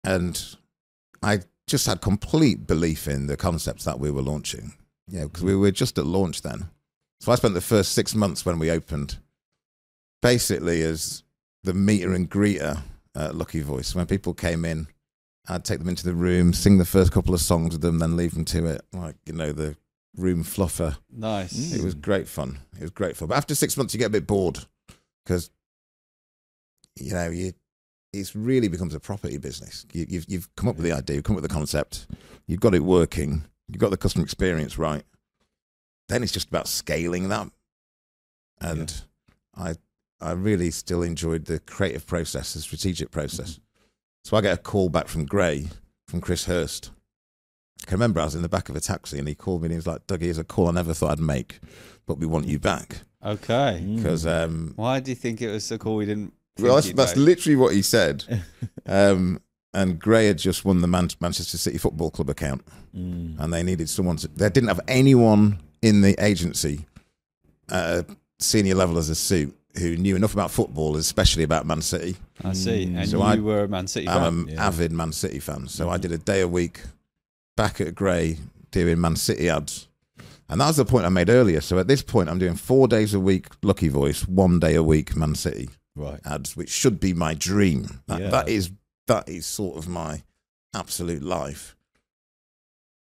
and I just had complete belief in the concepts that we were launching. Yeah, because we were just at launch then. So I spent the first six months when we opened, basically as the meter and greeter at Lucky Voice. When people came in, I'd take them into the room, sing the first couple of songs with them, then leave them to it, like you know the room fluffer. Nice. Mm. It was great fun. It was great fun. But after six months, you get a bit bored because you know you it really becomes a property business. You, you've you've come up with the idea, you've come up with the concept, you've got it working, you've got the customer experience right. Then it's just about scaling that, and I I really still enjoyed the creative process, the strategic process. So I get a call back from Grey, from Chris Hirst. I can remember I was in the back of a taxi and he called me and he was like, Dougie, here's a call I never thought I'd make, but we want you back. Okay. Because, um, Why do you think it was so cool we didn't? well, that's, that's literally what he said. um, and Grey had just won the Man- Manchester City Football Club account Mm. and they needed someone to, they didn't have anyone in the agency at a senior level as a suit who knew enough about football, especially about Man City. I see. Mm. And So you I- were a Man City fan. I'm an Yeah. avid Man City fan. So I did a day a week back at Grey doing Man City ads. And that was the point I made earlier. So at this point, I'm doing four days a week Lucky Voice, one day a week Man City Right. ads, which should be my dream. That, Yeah. that is that is sort of my absolute life.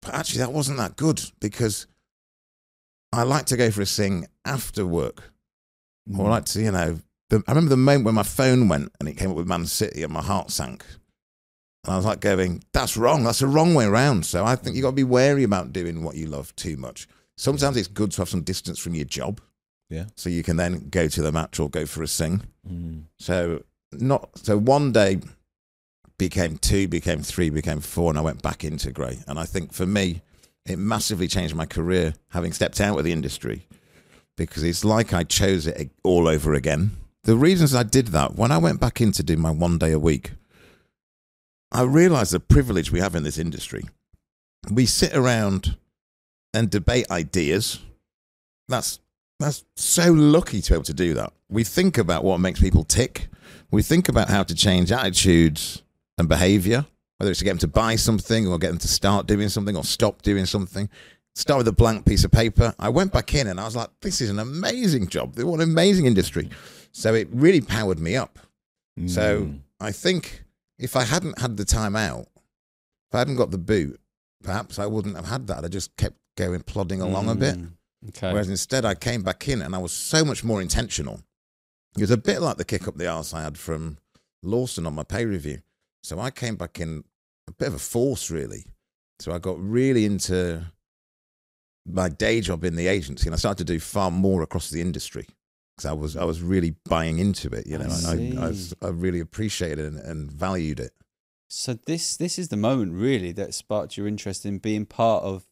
But actually, that wasn't that good because I like to go for a sing after work. Mm. Or I like to, you know, the, I remember the moment when my phone went and it came up with Man City and my heart sank. And I was like going, that's wrong. That's the wrong way around. So I think you've got to be wary about doing what you love too much. Sometimes it's good to have some distance from your job. Yeah. So you can then go to the match or go for a sing. Mm. So not so one day became two, became three, became four, and I went back into grey. And I think for me, it massively changed my career having stepped out of the industry because it's like I chose it all over again. The reasons I did that when I went back in to do my one day a week, I realized the privilege we have in this industry. We sit around and debate ideas. That's that's so lucky to be able to do that. We think about what makes people tick. We think about how to change attitudes and behavior, whether it's to get them to buy something or get them to start doing something or stop doing something. Start with a blank piece of paper. I went back in and I was like, this is an amazing job. What an amazing industry. So it really powered me up. So Mm. I think if I hadn't had the time out, if I hadn't got the boot, perhaps I wouldn't have had that. I just kept going plodding along a bit. Mm. Okay. Whereas instead, I came back in and I was so much more intentional. It was a bit like the kick up the arse I had from Lawson on my pay review. So I came back in a bit of a force, really. So I got really into my day job in the agency and I started to do far more across the industry because I was, I was really buying into it. You know, I, I, I, see. I really appreciated it and, and valued it. So this this is the moment really that sparked your interest in being part of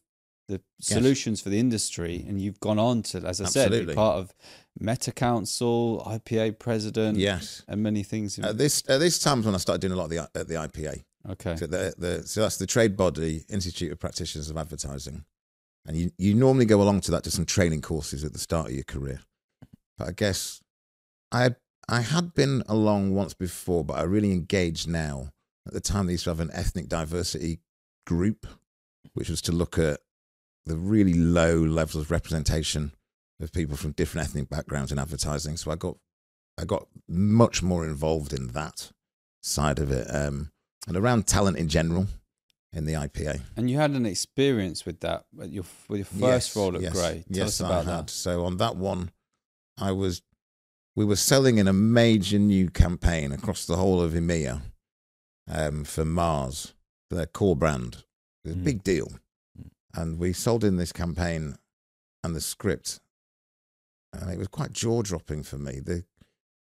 the solutions for the industry, and you've gone on to, as I said, be part of Meta Council, IPA president, Yes. and many things. At this, at this time when I started doing a lot of the, at the IPA. okay, So, the, the, so that's the trade body, Institute of Practitioners of Advertising. And you, you normally go along to that to some training courses at the start of your career. But I guess I had, I had been along once before, but I really engaged now. At the time, they used to have an ethnic diversity group, which was to look at the really low levels of representation of people from different ethnic backgrounds in advertising. So I got I got much more involved in that side of it. Um, and around talent in general in the IPA. and you had an experience with that at your with your first Yes, role at yes, Grey. Tell yes, us about I had. that. So on that one, I was we were selling in a major new campaign across the whole of EMEA um, for Mars, their core brand. It was a Mm. big deal. Mm. And we sold in this campaign and the script, and it was quite jaw dropping for me. The,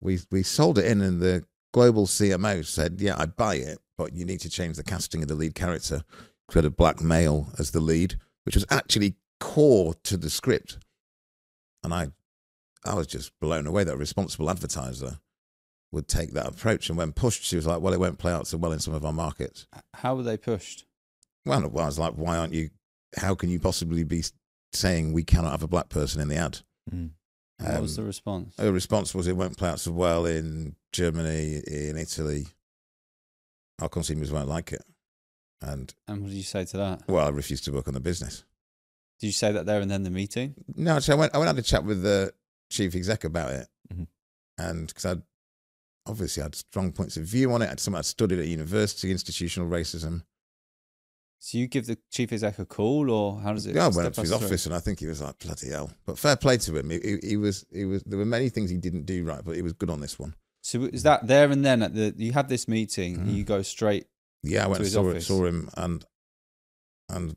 we, we sold it in, and the global CMO said, Yeah, I buy it, but you need to change the casting of the lead character. Had a black male as the lead, which was actually core to the script. And I, I was just blown away that a responsible advertiser would take that approach. And when pushed, she was like, "Well, it won't play out so well in some of our markets." How were they pushed? Well, I was like, "Why aren't you? How can you possibly be saying we cannot have a black person in the ad?" Mm. What was Um, the response? The response was, "It won't play out so well in Germany, in Italy. Our consumers won't like it." And And what did you say to that? well, I refused to work on the business. Did you say that there and then the meeting? No, actually, I went. I went and had a chat with the chief exec about it, Mhm. and because I obviously had strong points of view on it. I'd something I'd studied at university, institutional racism. So you give the chief exec a call, or how does it? Yeah, I went up to his through? office, and I think he was like, "Bloody hell!" But fair play to him. He, he, he was. He was. There were many things he didn't do right, but he was good on this one. So is that there and then at the you had this meeting, and Mhm. you go straight. Yeah, I went and his saw, office. saw him, and and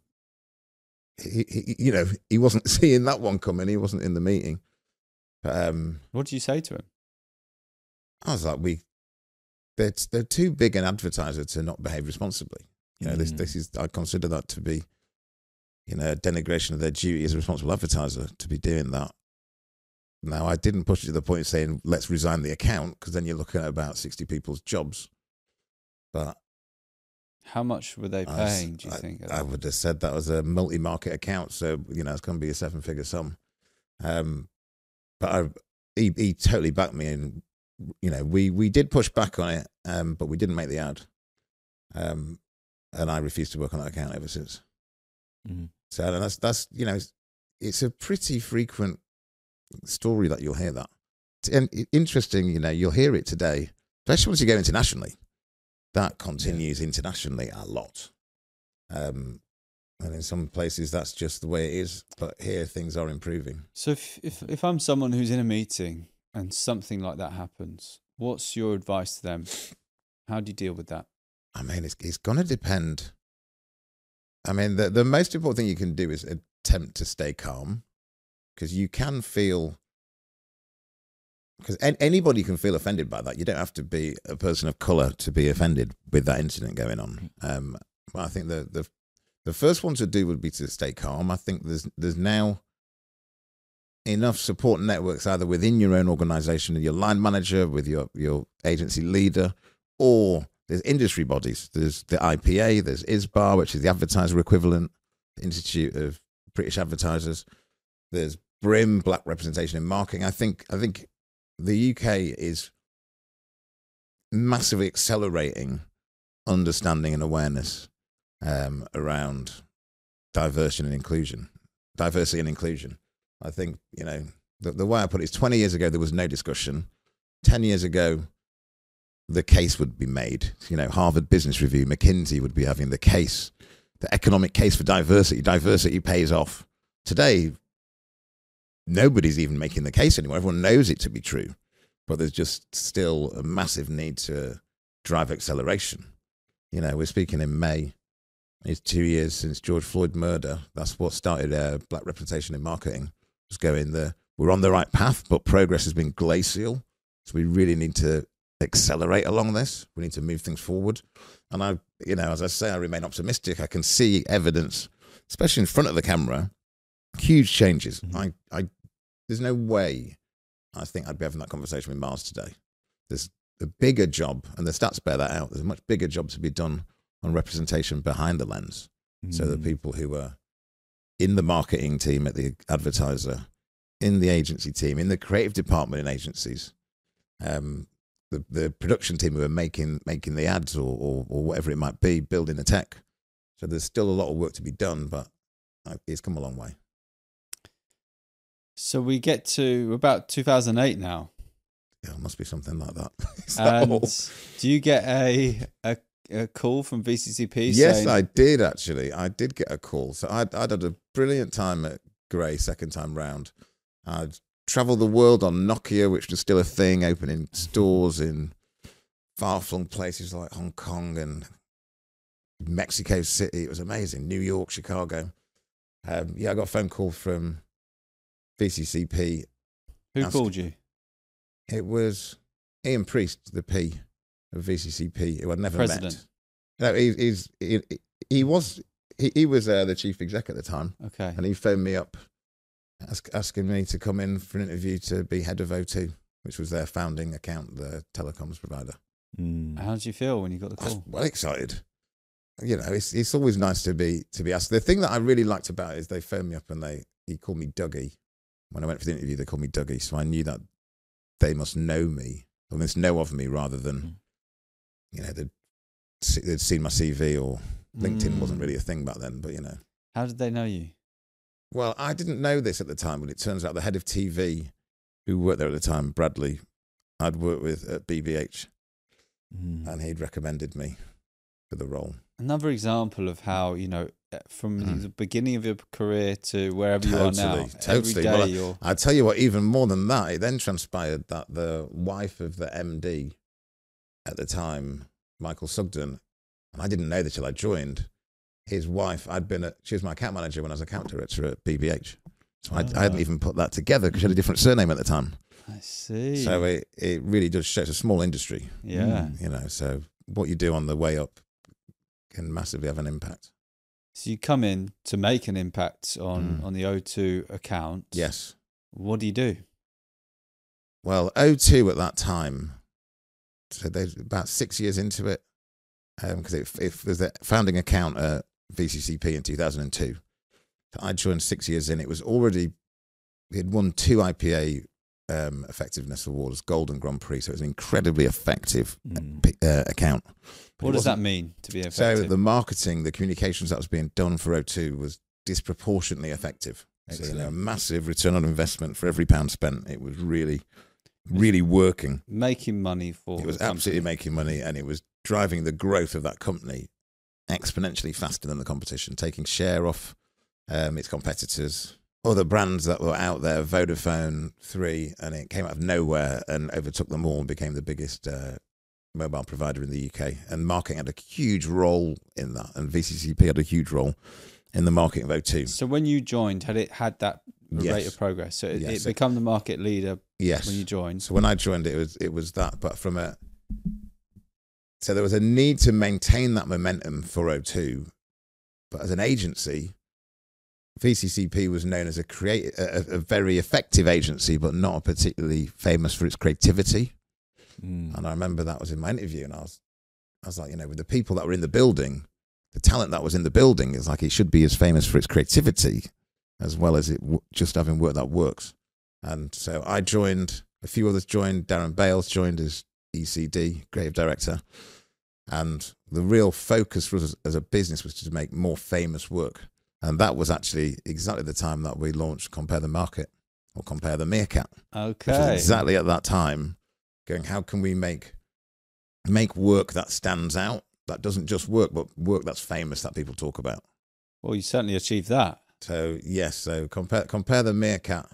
he, he, you know, he wasn't seeing that one coming. He wasn't in the meeting. But um, What did you say to him? I was like, we, they're, they're too big an advertiser to not behave responsibly. You know, this, Mm. this is, I consider that to be, you know, a denigration of their duty as a responsible advertiser to be doing that. Now, I didn't push it to the point of saying, let's resign the account, because then you're looking at about 60 people's jobs. But How much were they I paying? Do you I, think? I would have said that was a multi market account. So, you know, it's going to be a seven figure sum. Um, but I, he, he totally backed me. And, you know, we, we did push back on it, um, but we didn't make the ad. Um, and I refused to work on that account ever since. Mm. So and that's, that's, you know, it's, it's a pretty frequent story that you'll hear that. And interesting, you know, you'll hear it today, especially once you go internationally. That continues internationally a lot. Um, and in some places, that's just the way it is. But here, things are improving. So if, if if I'm someone who's in a meeting and something like that happens, what's your advice to them? How do you deal with that? I mean, it's, it's going to depend. I mean, the, the most important thing you can do is attempt to stay calm because you can feel, because anybody can feel offended by that. You don't have to be a person of color to be offended with that incident going on. Um, but I think the, the, the first one to do would be to stay calm. I think there's, there's now enough support networks either within your own organization, your line manager, with your, your agency leader, or there's industry bodies. There's the IPA, there's ISBA, which is the advertiser equivalent, Institute of British Advertisers. There's BRIM, Black Representation in Marketing. I think I think the UK is massively accelerating understanding and awareness um, around diversity and inclusion, diversity and inclusion. I think you know the, the way I put it is 20 years ago there was no discussion. 10 years ago the case would be made. You know, Harvard Business Review, McKinsey would be having the case, the economic case for diversity. Diversity pays off. Today, nobody's even making the case anymore. Everyone knows it to be true, but there's just still a massive need to drive acceleration. You know, we're speaking in May. It's two years since George Floyd murder. That's what started uh, black representation in marketing. Was going the we're on the right path, but progress has been glacial. So we really need to accelerate along this. We need to move things forward. And I, you know, as I say, I remain optimistic. I can see evidence, especially in front of the camera, huge changes. Mhm. I, I, there's no way I think I'd be having that conversation with Mars today. There's a bigger job, and the stats bear that out. There's a much bigger job to be done on representation behind the lens, so that Mm. people who are in the marketing team at the advertiser, in the agency team, in the creative department in agencies, um, the the production team who are making making the ads or, or or whatever it might be, building the tech. So there's still a lot of work to be done, but uh, it's come a long way. So we get to about 2008 now, Yeah, it must be something like that and do you get a a, a call from VCCP? yes, saying, I did actually. I did get a call. So I'd, I'd had a brilliant time at Grey second time round. I'd traveled the world on Nokia, which was still a thing, opening stores in far flung places like Hong Kong and Mexico City. It was amazing. New York, Chicago. Um, yeah, I got a phone call from VCCP. Who Ask- called you? It was Ian Priest, the P of VCCP, who I'd never President. met. No, he, he's he, he was he, he was uh, the chief exec at the time, Okay. and he phoned me up, ask, asking me to come in for an interview to be head of O2, which was their founding account, the telecoms provider. Mm. How did you feel when you got the I was call? well excited. You know, it's it's always nice to be to be asked. The thing that I really liked about it is they phoned me up and they he called me Dougie. When I went for the interview, they called me Dougie, so I knew that they must know me, or must know of me, rather Mm. than you know they'd, they'd seen my CV or LinkedIn wasn't Mm. really a thing back then. But you know, How did they know you? Well, I didn't know this at the time, but it turns out the head of TV, who worked there at the time, Bradley, I'd worked with at BBH, Mm. and he'd recommended me for the role. Another example of how you know uh, from Mm. the beginning of your career to wherever you are now. Totally, totally. Well, you're I tell you what, even more than that, it then transpired that the wife of the MD at the time, Michael Sugden, and I didn't know this till I joined. His wife, I'd been at, she was my account manager when I was account director at BBH. So I, I hadn't even put that together because she had a different surname at the time. I see. So it, it really does show it's a small industry, yeah. you know. So what you do on the way up can massively have an impact. So you come in to make an impact on Mm. on the O2 account. Yes. What do you do? Well, O2 at that time, so they're about six years into it, because it, it was the founding account at VCCP in 2002. I joined six years in. It was already, it had won two IPA um, effectiveness awards, Golden Grand Prix. So it was an incredibly effective Mm. uh, account. But What does that mean to be effective? So the marketing, the communications that was being done for O2 was disproportionately effective. So, you know, a massive return on investment for every pound spent. It was really, really working. Making money for It was absolutely making money and it was driving the growth of that company exponentially faster than the competition, taking share off um, its competitors. Other brands that were out there, Vodafone, Three, and it came out of nowhere and overtook them all and became the biggest uh, mobile provider in the UK. And marketing had a huge role in that, and VCCP had a huge role in the marketing of O2. So when you joined, had it had that rate of progress? So it, Yes. it become the market leader Yes. when you joined. So when I joined, it was it was that, but from a so there was a need to maintain that momentum for O2, but as an agency, VCCP was known as a create a, a very effective agency, but not particularly famous for its creativity. Mm. And I remember that was in my interview, and I was I was like, you know, with the people that were in the building, the talent that was in the building is like it should be as famous for its creativity as well as it w- just having work that works. And so I joined, a few others joined. Darren Bailes joined as ECD, creative director. And the real focus for us as a business was to make more famous work. And that was actually exactly the time that we launched Compare the Market or Compare the Meerkat Okay. exactly at that time going how can we make make work that stands out that doesn't just work but work that's famous that people talk about Well, you certainly achieved that. so yes so compare compare the meerkat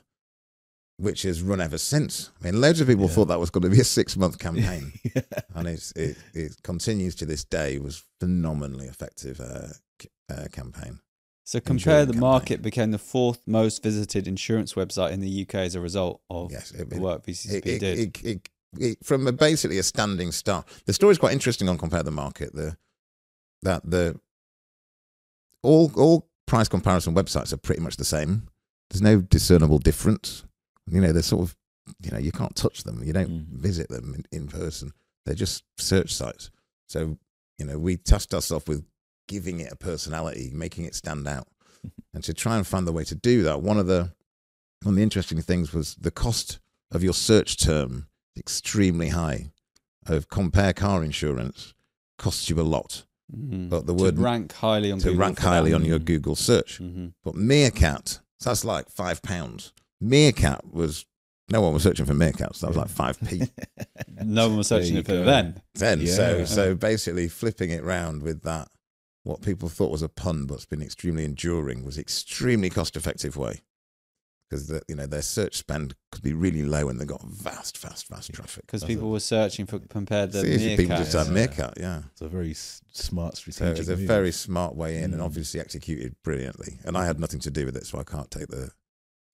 which has run ever since i mean loads of people Yeah. thought that was going to be a six month campaign yeah. and it's, it, it continues to this day it was phenomenally effective uh, uh, campaign So compare the campaign. market became the fourth most visited insurance website in the UK as a result of yes it, the work VCCP it, did. it, it, from a, basically a standing start. The story's quite interesting on Compare the Market. The that the all all price comparison websites are pretty much the same. There's no discernible difference. You know, they're sort of you know you can't touch them. You don't Mm. visit them in, in person. They're just search sites. So you know, we tasked ourselves with giving it a personality, making it stand out, and to try and find the way to do that. One of the one of the interesting things was the cost of your search term extremely high. Of compare car insurance costs you a lot, Mhm. but the to word rank highly on to Google rank highly that. on your Google search. Mhm. But Meerkat, so that's like five pounds. Meerkat was no one was searching for meerkats. That was like five p. No one was searching for you then. then. So Yeah. so basically flipping it round with that, what people thought was a pun but's been extremely enduring was extremely cost effective way because the, you know their search spend could be really low and they got vast, vast, vast traffic. Because That's people were searching for compared the See, if people just meerkat. had meerkat, yeah. It's a very s- smart So strategic. it was a move. very smart way in, and Mm. obviously executed brilliantly. And I had nothing to do with it, so I can't take the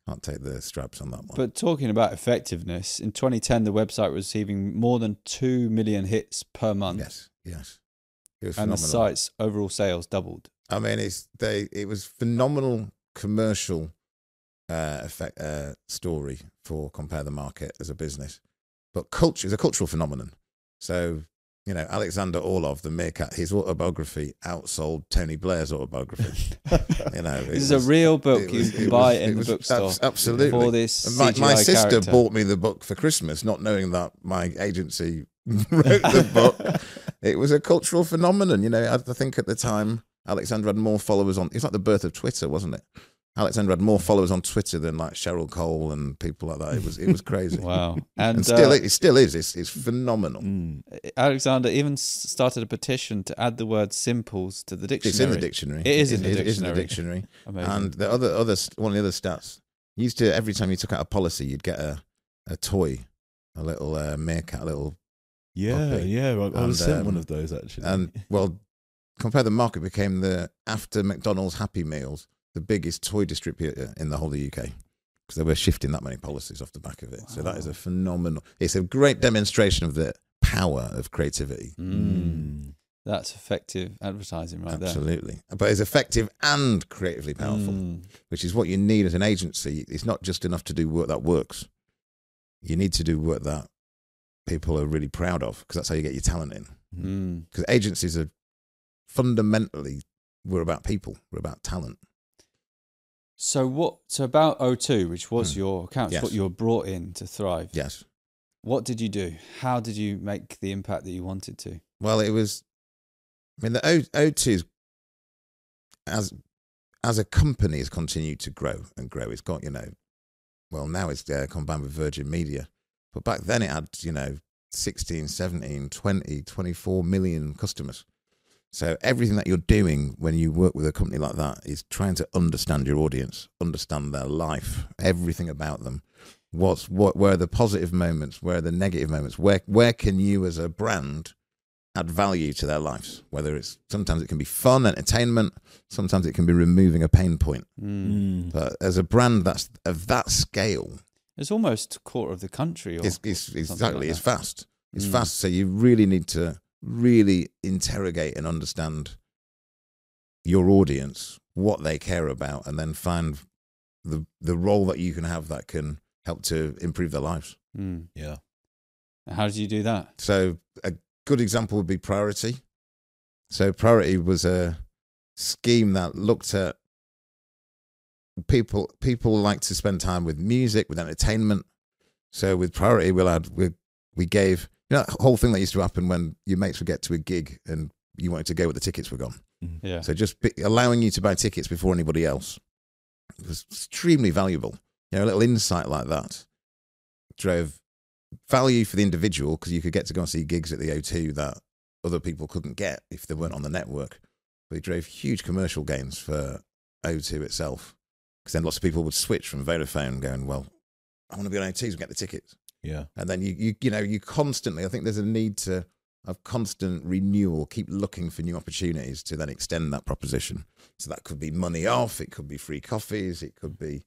can't take the straps on that one. But talking about effectiveness, in 2010, the website was receiving more than 2 million hits per month. yes, yes, it was and the site's overall sales doubled. I mean, it's they. It was phenomenal commercial uh, effect uh, story for compare the market as a business, but culture is a cultural phenomenon. So you know, Alexander Orlov, the meerkat, his autobiography outsold Tony Blair's autobiography. you know, This is was- a real book. it you can buy was- it in the bookstore abs- absolutely. for this And my, my sister character. bought me the book for Christmas, not knowing that my agency wrote the book. It was a cultural phenomenon. You know, I I think at the time, Alexander had more followers on. It's like the birth of Twitter, wasn't it? Alexander had more followers on Twitter than like Cheryl Cole and people like that. It was it was crazy. Wow. And, And, still, uh, it still is. It's, it's phenomenal. Mm. Alexander even started a petition to add the word simples to the dictionary. It's in the dictionary. It is in the dictionary. It is in the dictionary. dictionary. Amazing. And the other other one of the other stats you used to every time you took out a policy, you'd get a a toy, a little uh, meerkat, a little Yeah, Puppy. yeah. I, I was And, sent one um, of those actually. and well, compare the market became the after McDonald's Happy Meals the biggest toy distributor in the whole of the UK because they were shifting that many policies off the back of it. So that is a phenomenal. It's a great demonstration of the power of creativity. Mm. That's effective advertising right there. Absolutely, but it's effective and creatively powerful. Mm. which is what you need as an agency. It's not just enough to do work that works. You need to do work that people are really proud of because that's how you get your talent in. Mm. Because agencies are fundamentally we're about people, we're about talent. So what? So about O2, which was Hmm. your account, Yes. what you were brought in to thrive. Yes. What did you do? How did you make the impact that you wanted to? Well, it was. I mean, the O O2's as as a company has continued to grow and grow. It's got you know, well now it's uh, combined with Virgin Media, but back then it had you know 16, 17, 20, 24 million customers. So everything that you're doing when you work with a company like that is trying to understand your audience, understand their life, everything about them. What's what? Where are the positive moments? Where are the negative moments? Where where can you as a brand add value to their lives? Whether it's sometimes it can be fun, entertainment. Sometimes it can be removing a pain point. Mm. But as a brand that's of that scale, It's almost a quarter of the country. Or it's, it's, exactly like it's fast. It's Mm. fast. So you really need to really interrogate and understand your audience, what they care about, and then find the the role that you can have that can help to improve their lives. Mm. Yeah. How did you do that? So a good example would be Priority. So Priority was a scheme that looked at people. People like to spend time with music, with entertainment. So with Priority, we'll add we we gave you know that whole thing that used to happen when your mates would get to a gig and you wanted to go, but the tickets were gone. Mm-hmm. Yeah. So just be, allowing you to buy tickets before anybody else was extremely valuable. You know, a little insight like that drove value for the individual because you could get to go and see gigs at the O2 that other people couldn't get if they weren't on the network. But it drove huge commercial gains for O2 itself because then lots of people would switch from Vodafone going, well, I want to be on O2 and get the tickets. Yeah. And then you, you, you know, you constantly, I think there's a need to have constant renewal, keep looking for new opportunities to then extend that proposition. So that could be money off, it could be free coffees, it could be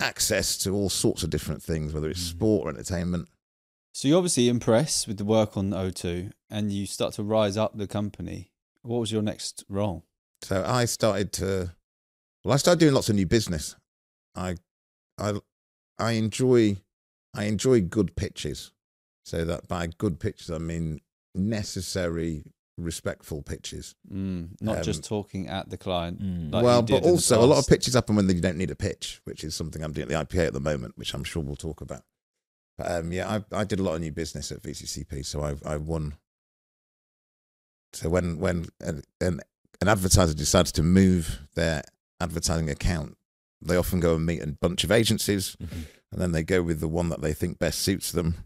access to all sorts of different things, whether it's Mhm. sport or entertainment. So you're obviously impressed with the work on O2 and you start to rise up the company. What was your next role? So I started to, well, I started doing lots of new business. I, I, I enjoy, I enjoy good pitches. So that by good pitches, I mean necessary, respectful pitches. Mm, not just Um, talking at the client. Mm. Like well, but also a lot of pitches happen when you don't need a pitch, which is something I'm doing at the IPA at the moment, which I'm sure we'll talk about. But um, yeah, I, I did a lot of new business at VCCP, so I I won. So when when an, an an advertiser decides to move their advertising account, they often go and meet a bunch of agencies, Mhm. And then they go with the one that they think best suits them.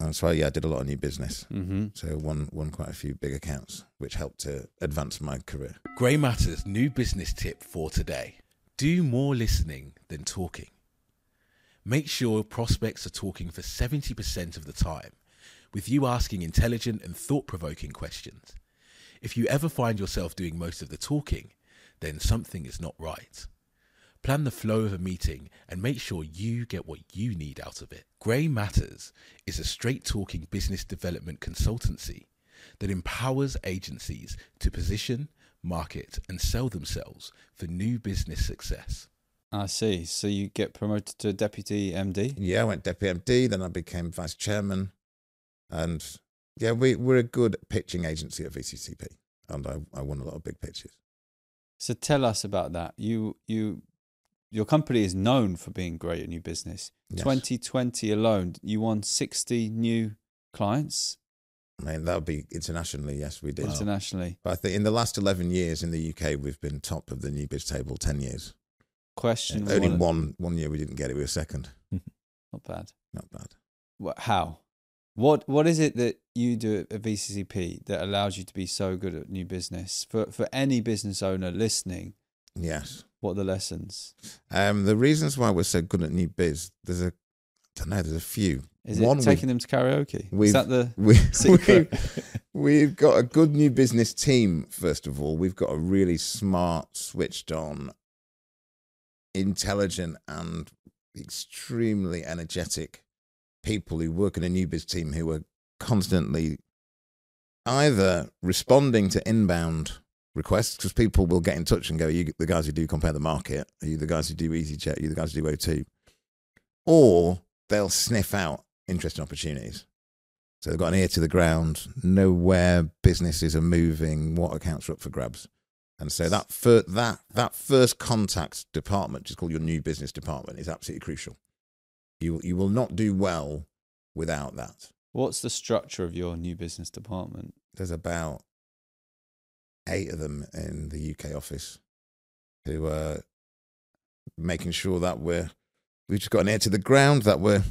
And so yeah, I did a lot of new business. hmm So won won quite a few big accounts, which helped to advance my career. Grey Matters new business tip for today. Do more listening than talking. Make sure prospects are talking for 70% of the time, with you asking intelligent and thought provoking questions. If you ever find yourself doing most of the talking, then something is not right. Plan the flow of a meeting and make sure you get what you need out of it. Grey Matters is a straight talking business development consultancy that empowers agencies to position, market, and sell themselves for new business success. I see. So you get promoted to deputy MD. Yeah, I went deputy MD, then I became vice chairman. And yeah, we, we're a good pitching agency at VCCP. And I, I won a lot of big pitches. So tell us about that. You you your company is known for being great at new business. Yes. 2020 alone, you won 60 new clients I mean, that would be internationally, yes, we did. Internationally. But I think in the last 11 years in the UK, we've been top of the new biz table 10 years. Question Only one, one, one year we didn't get it. We were second. not bad. Not bad. What, how? What what is it that you do at VCCP that allows you to be so good at new business? For for any business owner listening, Yes. What are the lessons? Um, the reasons why we're so good at new biz, there's a, I don't know, there's a few. Is One, it taking them to karaoke? Is that the We, secret? we, we've got a good new business team, first of all. We've got a really smart, switched on, intelligent, and extremely energetic people who work in a new biz team who are constantly either responding to inbound requests because people will get in touch and go, Are you the guys who do compare the market? Are you the guys who do EasyJet? Are you the guys who do O2? Or they'll sniff out interesting opportunities. So they've got an ear to the ground, know where businesses are moving, what accounts are up for grabs. And so that fir- that that first contact department, just called your new business department, is absolutely crucial. You you will not do well without that. What's the structure of your new business department? There's about eight of them in the UK office who are making sure that we're we've just got an ear to the ground, that we're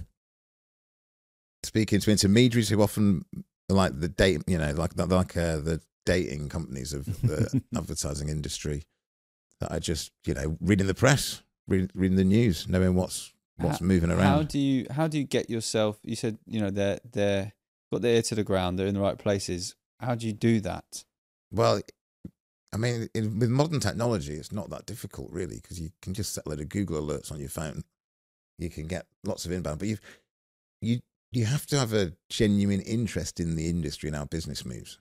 speaking to intermediaries who often are like the date, you know, like like uh, the dating companies of the advertising industry that are just you know reading the press, reading, reading the news, knowing what's what's How- moving How around. do you how do you get yourself? You said you know they're they're got their ear to the ground. They're in the right places. How do you do that? Well, I mean, in, with modern technology, it's not that difficult, really, because you can just set a load of Google alerts on your phone. You can get lots of inbound, but you you you have to have a genuine interest in the industry and how business moves,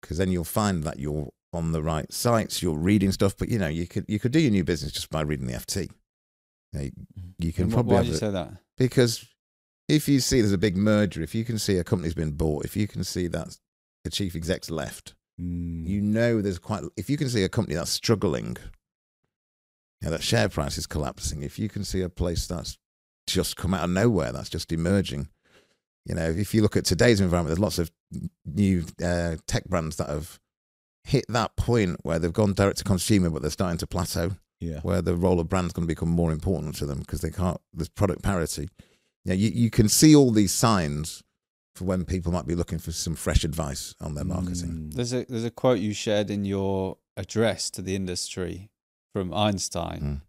because then you'll find that you're on the right sites, you're reading stuff. But you know, you could you could do your new business just by reading the FT. You, know, mm-hmm. you can And probably why do you a- say that? because if you see there's a big merger, if you can see a company's been bought, if you can see that the chief exec's left, Mm. you know there's quite if you can see a company that's struggling you know, that share price is collapsing if you can see a place that's just come out of nowhere that's just emerging you know if you look at today's environment there's lots of new uh, tech brands that have hit that point where they've gone direct to consumer but they're starting to plateau yeah. where the role of brand's going to become more important to them because they can't there's product parity you, know, you you can see all these signs for when people might be looking for some fresh advice on their marketing Mm. There's a there's a quote you shared in your address to the industry from Einstein. Mm.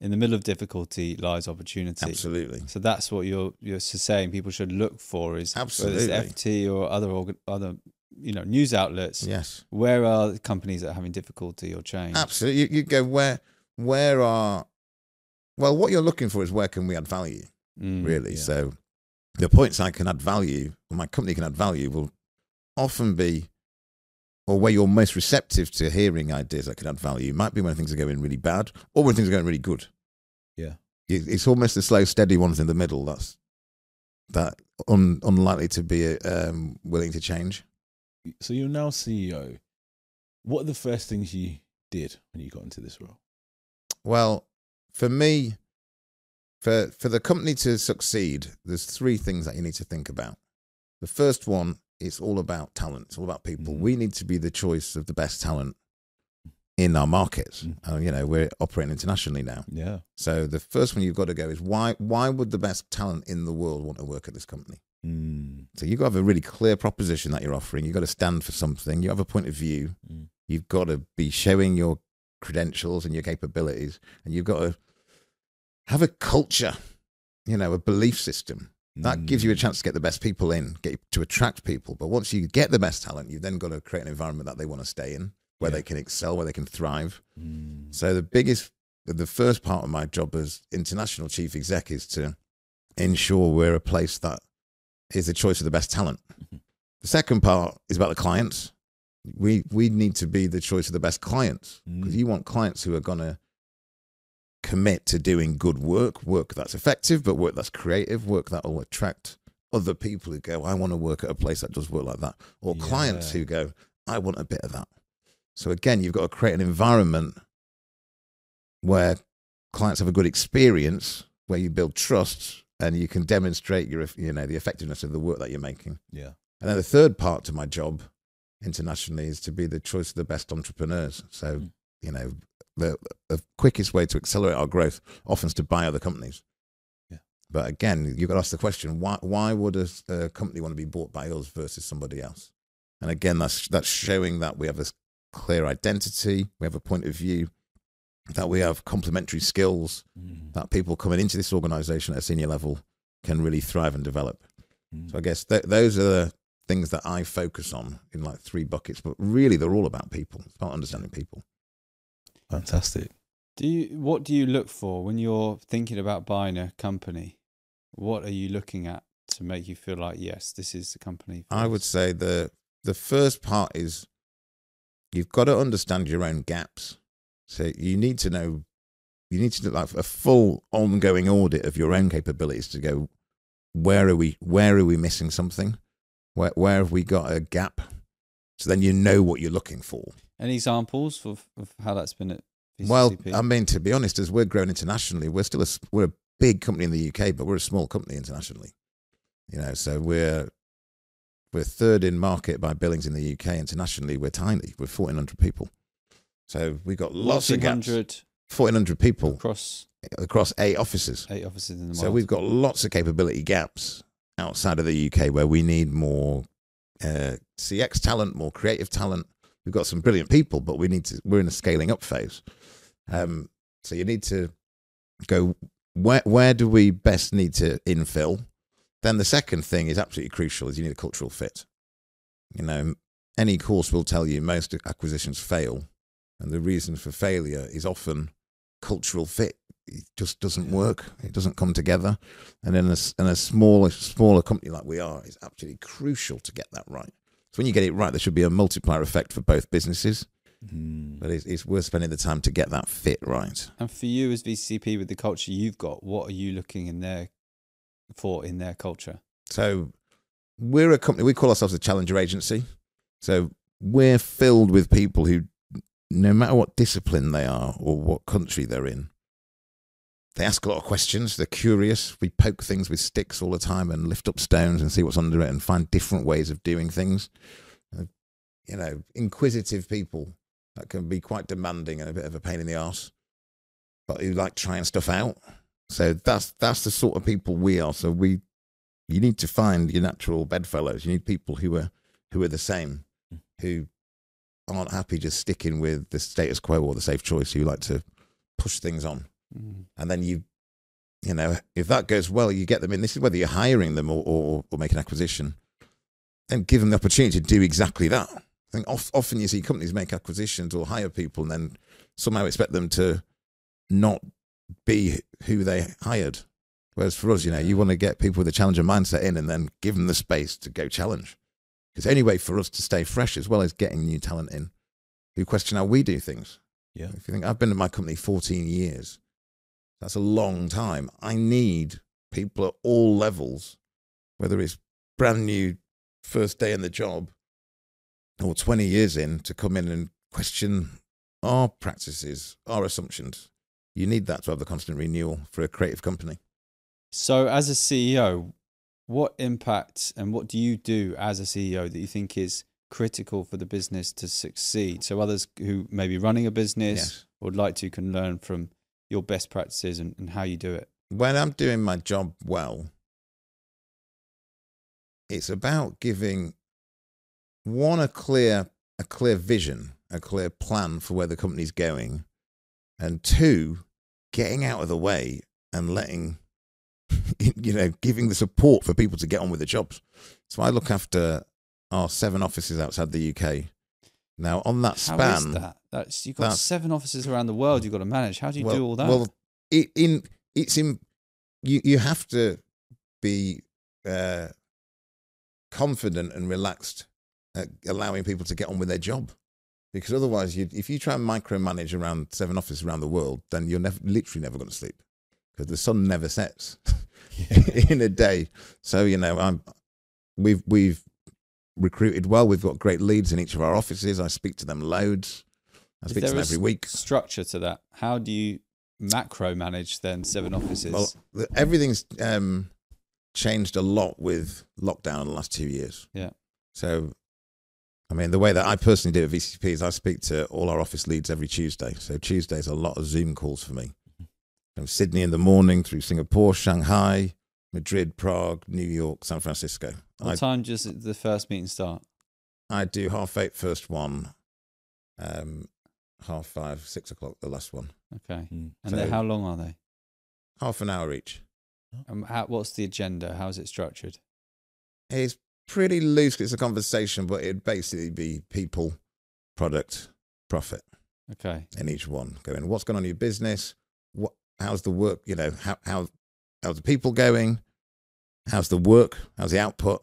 In the middle of difficulty lies opportunity. absolutely So that's what you're you're saying. People should look for is Absolutely. whether it's FT or other organ, other you know news outlets. yes Where are the companies that are having difficulty or change? Absolutely. You, you go where where are well what you're looking for is where can we add value, Mm. really. yeah. So the points I can add value or my company can add value will often be or where you're most receptive to hearing ideas that can add value might be when things are going really bad or when things are going really good. Yeah. It's almost the slow, steady ones in the middle that's that un, unlikely to be um, willing to change. So you're now CEO. What are the first things you did when you got into this role? Well, for me, for for the company to succeed, there's three things that you need to think about. The first one is all about talent. It's all about people. Mhm. We need to be the choice of the best talent in our markets. Mm. Uh, you know, we're operating internationally now. Yeah. So the first one you've got to go is why why would the best talent in the world want to work at this company? Mm. So you've got to have a really clear proposition that you're offering. You've got to stand for something. You have a point of view. Mm. You've got to be showing your credentials and your capabilities, and you've got to have a culture, you know, a belief system. That gives you a Mm. chance to get the best people in, get to attract people. But once you get the best talent, you've then got to create an environment that they want to stay in, where Yeah. they can excel, where they can thrive. Mm. So the biggest, the first part of my job as international chief exec is to ensure we're a place that is the choice of the best talent. Mhm. The second part is about the clients. We we need to be the choice of the best clients because Mm. you want clients who are going to commit to doing good work, work that's effective, but work that's creative, work that will attract other people who go, I want to work at a place that does work like that, or clients who go, I want a bit of that. So again, you've got to create an environment where clients have a good experience, where you build trust, and you can demonstrate your, you know, the effectiveness of the work that you're making. Yeah. And then the third part to my job internationally is to be the choice of the best entrepreneurs. So, Mm. you know, the, the quickest way to accelerate our growth often is to buy other companies. Yeah. But again, you've got to ask the question: Why? Why would a, a company want to be bought by us versus somebody else? And again, that's that's showing that we have this clear identity, we have a point of view, that we have complementary skills, Mm. that people coming into this organization at a senior level can really thrive and develop. Mm. So I guess th- those are the things that I focus on in like three buckets, but really they're all about people. It's about understanding people. Fantastic. Do you what do you look for when you're thinking about buying a company? What are you looking at to make you feel like yes, this is the company? I would say the the first part is you've got to understand your own gaps. So you need to know you need to do like a full ongoing audit of your own capabilities to go where are we where are we missing something? Where where have we got a gap? So then you know what you're looking for. Any examples of, of how that's been at VCCP? Well, I mean, to be honest, as we're growing internationally, we're still a we're a big company in the UK, but we're a small company internationally. You know, so we're we're third in market by billings in the UK. Internationally, we're tiny. We're fourteen hundred people. So we've got lots of gaps. 1,400 people across across eight offices. eight offices in the So world. we've got lots of capability gaps outside of the UK where we need more uh, CX talent, more creative talent. We've got some brilliant people, but we need to. We're in a scaling up phase. Um, so you need to go where where do we best need to infill? Then the second thing is absolutely crucial: is you need a cultural fit. You know, any course will tell you most acquisitions fail, and the reason for failure is often cultural fit. It just doesn't work. It doesn't come together. And in a, in a smaller smaller company like we are, it's absolutely crucial to get that right. So when you get it right, there should be a multiplier effect for both businesses. Mm. But it's, it's worth spending the time to get that fit right. and for you as VCCP with the culture you've got, what are you looking in there for in their culture? So we're a company, we call ourselves a challenger agency. So we're filled with people who, no matter what discipline they are or what country they're in, they ask a lot of questions. They're curious. We poke things with sticks all the time and lift up stones and see what's under it and find different ways of doing things. Uh, You know, inquisitive people that can be quite demanding and a bit of a pain in the arse, but who like trying stuff out. So that's that's the sort of people we are. So we you need to find your natural bedfellows. You need people who are who are the same, who aren't happy just sticking with the status quo or the safe choice. Who like to push things on, Mm. and then you, you know, if that goes well, you get them in. This is whether you're hiring them or or, or make an acquisition. Then give them the opportunity to do exactly that. I think of, often you see companies make acquisitions or hire people, and then somehow expect them to not be who they hired. Whereas for us, you know, you want to get people with a challenger mindset in and then give them the space to go challenge. Because any way for us to stay fresh as well as getting new talent in who question how we do things. Yeah. If you think I've been at my company 14 years, that's a long time. I need people at all levels, whether it's brand new first day in the job or 20 years in, to come in and question our practices, our assumptions. You need that to have the constant renewal for a creative company. So, as a CEO, what impact and what do you do as a CEO that you think is critical for the business to succeed? So, others who may be running a business Yes. would like to can learn from your best practices and, and how you do it. when I'm doing my job well, it's about giving one a clear a clear vision, a clear plan for where the company's going, and two, getting out of the way and letting, you know, giving the support for people to get on with the jobs. So I look after our seven offices outside the UK. Now, on that span, is that? That's you've got That's- seven offices around the world you've got to manage. How do you well, do all that? Well, it, in it's in you. You have to be uh, confident and relaxed, at allowing people to get on with their job. Because otherwise, you, if you try and micromanage around seven offices around the world, then you're never, literally never going to sleep because the sun never sets in a day. So you know, I'm we've we've recruited well. We've got great leads in each of our offices. I speak to them loads. I speak to them every week. structure to that. How do you macro manage then seven offices? Well, everything's um, changed a lot with lockdown in the last two years. Yeah. So, I mean, the way that I personally do at VCCP is I speak to all our office leads every Tuesday. So Tuesdays are a lot of Zoom calls for me. From Sydney in the morning through Singapore, Shanghai, Madrid, Prague, New York, San Francisco. What I, time does the first meeting start? I do half eight first one, um, half five, six o'clock the last one. Okay. Mm. And So- how long are they? Half an hour each. Um, how, what's the agenda? How is it structured? It's pretty loose. It's a conversation, but it'd basically be people, product, profit Okay. in each one. Going, what's going on in your business? What? How's the work? You know, how how how's the people going? How's the work? How's the output?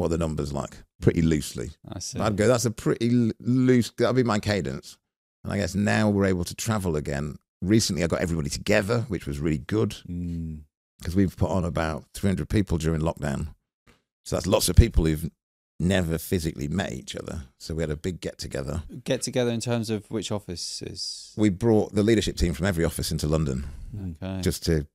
What the numbers like? Pretty loosely. I see. I'd go. That's a pretty loose. That'll be my cadence. And I guess now we're able to travel again. Recently, I got everybody together, which was really good Mm. because we've put on about 300 people during lockdown. So that's lots of people who've never physically met each other. So we had a big get together. Get together in terms of which offices? We brought the leadership team from every office into London Okay. just to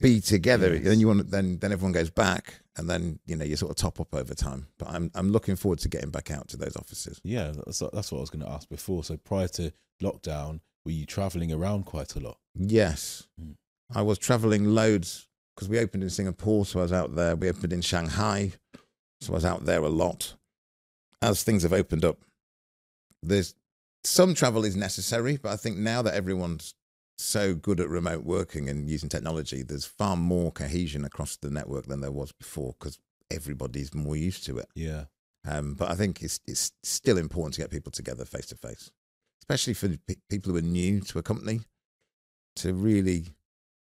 be together. Yes. Then you want then then everyone goes back and then you know you sort of top up over time. But I'm I'm looking forward to getting back out to those offices. Yeah, that's, that's what I was going to ask before. So prior to lockdown, were you traveling around quite a lot? Yes. Mm. I was traveling loads because we opened in Singapore, so I was out there. We opened in Shanghai, so I was out there a lot. As things have opened up, there's some travel is necessary, but I think now that everyone's so good at remote working and using technology, there's far more cohesion across the network than there was before because everybody's more used to it. Yeah. Um, but I think it's it's still important to get people together face to face, especially for pe- people who are new to a company, to really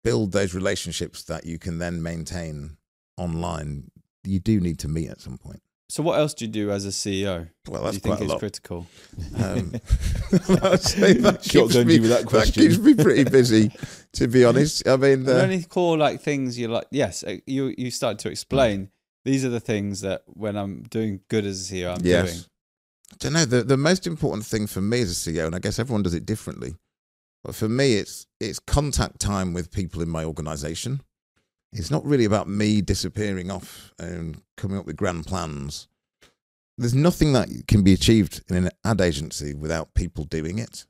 build those relationships that you can then maintain online. You do need to meet at some point. So what else do you do as a CEO? Well, do that's you quite think is critical? Um, I'd say that keeps, me, you with that that question. keeps me pretty busy, to be honest. I mean, the, any core like things you like? Yes, uh, you you started to explain. These are the things that when I'm doing good as a CEO, I'm doing. I don't know. The, the most important thing for me as a CEO, and I guess everyone does it differently, but for me, it's it's contact time with people in my organization. It's not really about me disappearing off and coming up with grand plans. There's nothing that can be achieved in an ad agency without people doing it.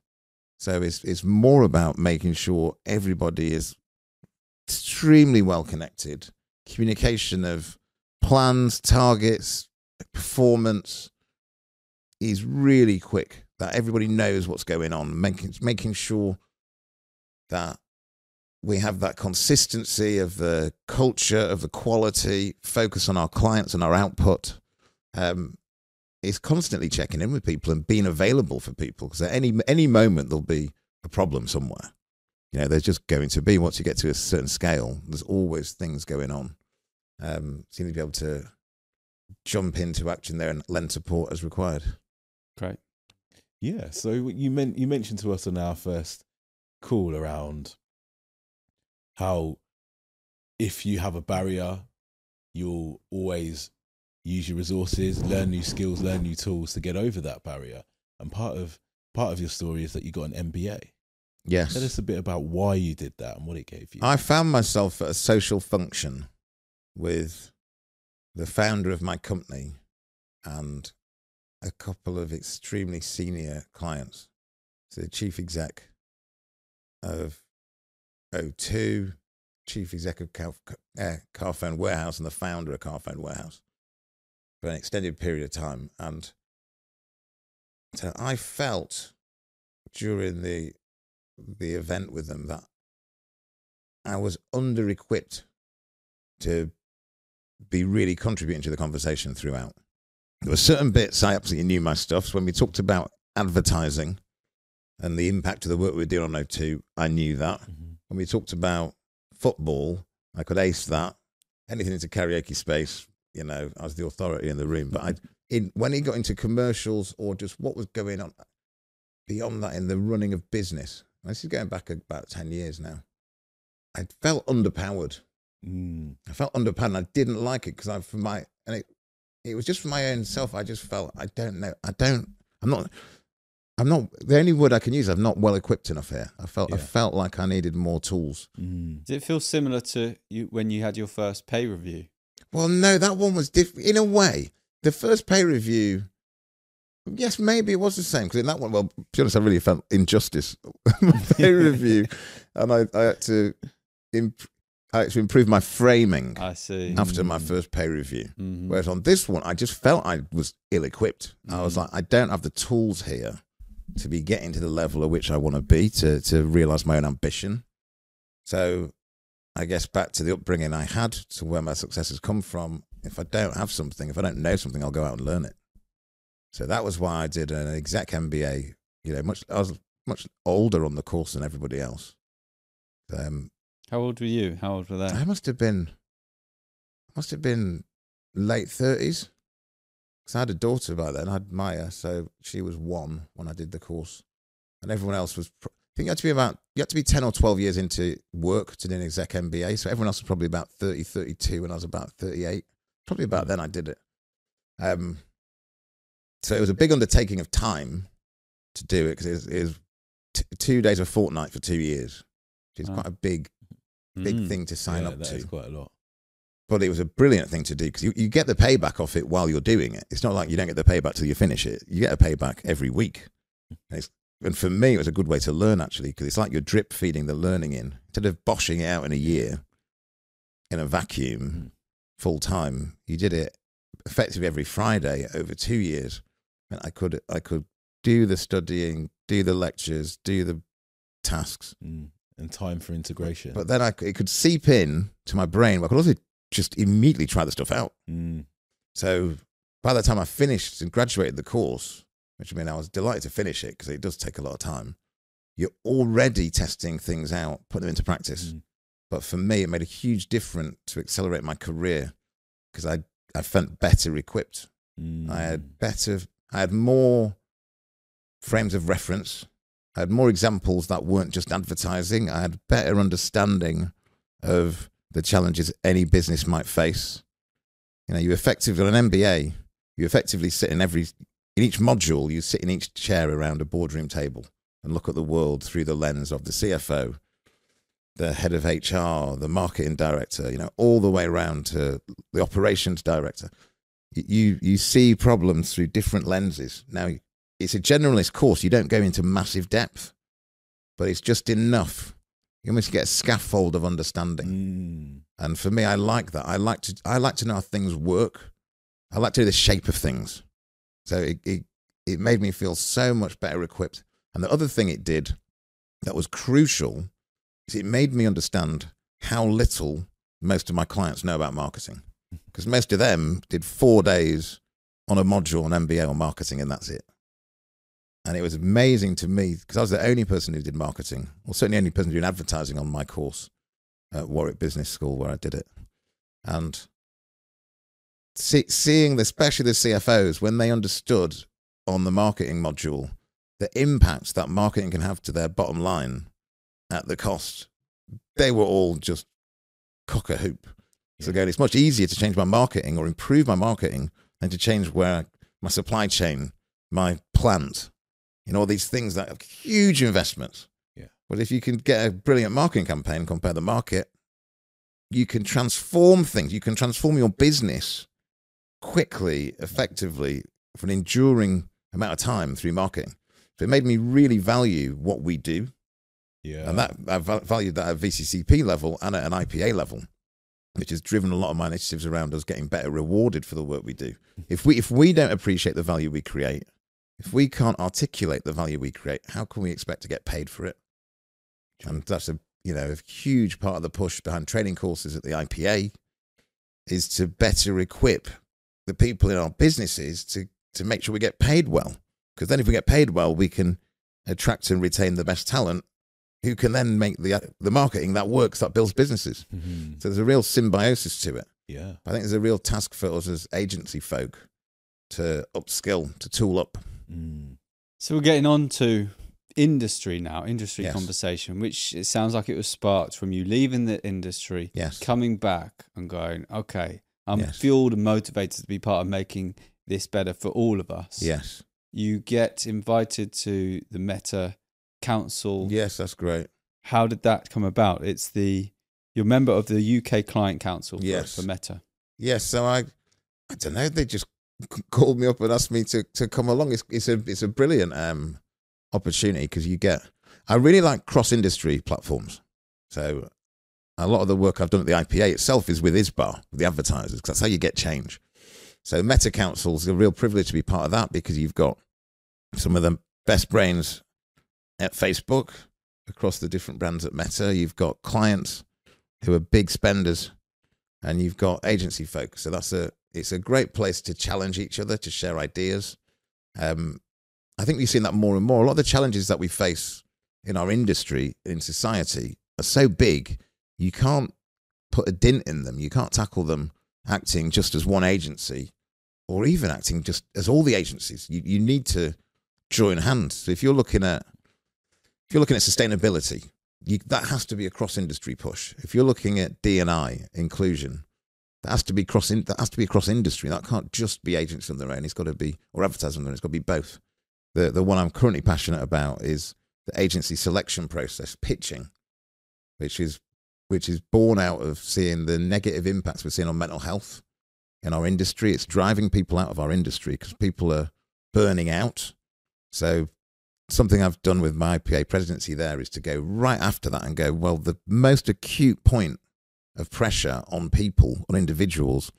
So it's it's more about making sure everybody is extremely well connected. Communication of plans, targets, performance is really quick. That everybody knows what's going on, making making sure that we have that consistency of the culture, of the quality, focus on our clients and our output. Um, is constantly checking in with people and being available for people because at any any moment there'll be a problem somewhere. You know, there's just going to be once you get to a certain scale. There's always things going on. Um, so you need to be able to jump into action there and lend support as required. Great. Yeah. So you meant you mentioned to us on our first call around how if you have a barrier, you'll always use your resources, learn new skills, learn new tools to get over that barrier. And part of part of your story is that you got an MBA. Yes. Tell us a bit about why you did that and what it gave you. I found myself at a social function with the founder of my company and a couple of extremely senior clients. So the chief exec of O2, chief exec of uh, Carphone Warehouse, and the founder of Carphone Warehouse for an extended period of time. And so I felt during the the event with them that I was under equipped to be really contributing to the conversation throughout. There were certain bits I absolutely knew my stuff. So when we talked about advertising and the impact of the work we were doing on O2, I knew that. Mhm. When we talked about football, I could ace that. Anything into karaoke space, you know, I was the authority in the room. But I, in when he got into commercials or just what was going on beyond that in the running of business, this is going back about ten years now. I felt underpowered. Mm. I felt underpowered. And I didn't like it because I, for my, and it, it was just for my own self. I just felt I don't know. I don't. I'm not. I'm not. The only word I can use. I'm not well equipped enough here. I felt. I felt like I needed more tools. Mm. Did it feel similar to you when you had your first pay review? Well, no, that one was different in a way. The first pay review, yes, maybe it was the same because in that one, well, to be honest, I really felt injustice. pay review, and I, I had to, imp- I had to improve my framing I see. after my Mm. first pay review. Mhm. Whereas on this one, I just felt I was ill equipped. I was Mhm. like, I don't have the tools here to be getting to the level at which I want to be to to realize my own ambition. So, I guess back to the upbringing I had, to where my success has come from. If I don't have something, if I don't know something, I'll go out and learn it. So that was why I did an exec MBA. You know, much I was much older on the course than everybody else. Um, How old were you? How old were they? I must have been, must have been late thirties. Because I had a daughter by then. I had Maya, so she was one when I did the course, and everyone else was. Pr- I think you had to be about you had to be ten or twelve years into work to do an exec MBA. So everyone else was probably about 30, 32 when I was about thirty-eight. Probably about then I did it. Um, so it was a big undertaking of time to do it because it was, it was t- two days a fortnight for two years, which is Wow. quite a big big Mm. thing to sign yeah, up that to is quite a lot. But it was a brilliant thing to do because you, you get the payback off it while you're doing it. It's not like you don't get the payback till you finish it. You get a payback every week. And, and for me, it was a good way to learn actually because it's like you're drip feeding the learning in instead of boshing it out in a year in a vacuum full time. You did it effectively every Friday over two years, and I could I could do the studying, do the lectures, do the tasks, Mm. And time for integration. but then I, it could seep in to my brain. I could also just immediately try the stuff out. mm. So by the time I finished and graduated the course, which I mean, I was delighted to finish it because it does take a lot of time. You're already testing things out, putting them into practice. Mm. But for me, it made a huge difference to accelerate my career because I I felt better equipped. Mm. I had better, I had more frames of reference. I had more examples that weren't just advertising. I had better understanding of the challenges any business might face. You know, you effectively on an MBA, you effectively sit in every in each module. You sit in each chair around a boardroom table and look at the world through the lens of the CFO, the head of HR, the marketing director. You know, all the way around to the operations director you you see problems through different lenses. Now it's a generalist course. You don't go into massive depth, but it's just enough. You almost get a scaffold of understanding. Mm. And for me, I like that. I like to I like to know how things work. I like to know the shape of things. So it it, it made me feel so much better equipped. And the other thing it did that was crucial is it made me understand how little most of my clients know about marketing. Because most of them did four days on a module on MBA on marketing, and that's it. And it was amazing to me because I was the only person who did marketing, or certainly the only person doing advertising on my course at Warwick Business School where I did it. And see, seeing, the, especially the CFOs, when they understood on the marketing module the impact that marketing can have to their bottom line at the cost, they were all just cock a hoop. So again, it's much easier to change my marketing or improve my marketing than to change where my supply chain, my plant, know, all these things that are huge investments. Yeah. But if you can get a brilliant marketing campaign, compare the market, you can transform things. You can transform your business quickly, effectively, for an enduring amount of time through marketing. So it made me really value what we do. Yeah. And that I valued that at VCCP level and at an IPA level, which has driven a lot of my initiatives around us getting better rewarded for the work we do. Hmm. If we if we don't appreciate the value we create, if we can't articulate the value we create, how can we expect to get paid for it? and that's a you know a huge part of the push behind training courses at the IPA is to better equip the people in our businesses to to make sure we get paid well. Because then, if we get paid well, we can attract and retain the best talent, who can then make the the marketing that works that builds businesses. Mhm. So there's a real symbiosis to it. Yeah. I think there's a real task for us as agency folk to upskill, to tool up. Mm. So we're getting on to industry now, industry Yes. conversation, which it sounds like it was sparked from you leaving the industry, Yes. coming back and going, okay, I'm Yes. fueled and motivated to be part of making this better for all of us. Yes. You get invited to the Meta Council. Yes, that's great. How did that come about? It's the you're a member of the UK Client Council for, Yes. for Meta. Yes, so I, I don't know. They just called me up and asked me to, to come along. It's, it's a it's a brilliant um, opportunity because you get. I really like cross industry platforms. So a lot of the work I've done at the IPA itself is with ISBA, the advertisers, because that's how you get change. So Meta Council is a real privilege to be part of that because you've got some of the best brains at Facebook across the different brands at Meta. You've got clients who are big spenders and you've got agency folk. So that's a it's a great place to challenge each other, to share ideas. Um, I think we've seen that more and more. A lot of the challenges that we face in our industry, in society, are so big you can't put a dint in them. You can't tackle them acting just as one agency, or even acting just as all the agencies. You you need to join hands. So if you're looking at if you're looking at sustainability, you, that has to be a cross industry push. If you're looking at D and I inclusion, that has to be cross in, that has to be across industry. That can't just be agents on their own. It's got to be or advertising on their own. It's got to be both. The the one I'm currently passionate about is the agency selection process, pitching, which is which is born out of seeing the negative impacts we're seeing on mental health in our industry. It's driving people out of our industry because people are burning out. So something I've done with my PA presidency there is to go right after that and go, well, the most acute point of pressure on people, on individuals,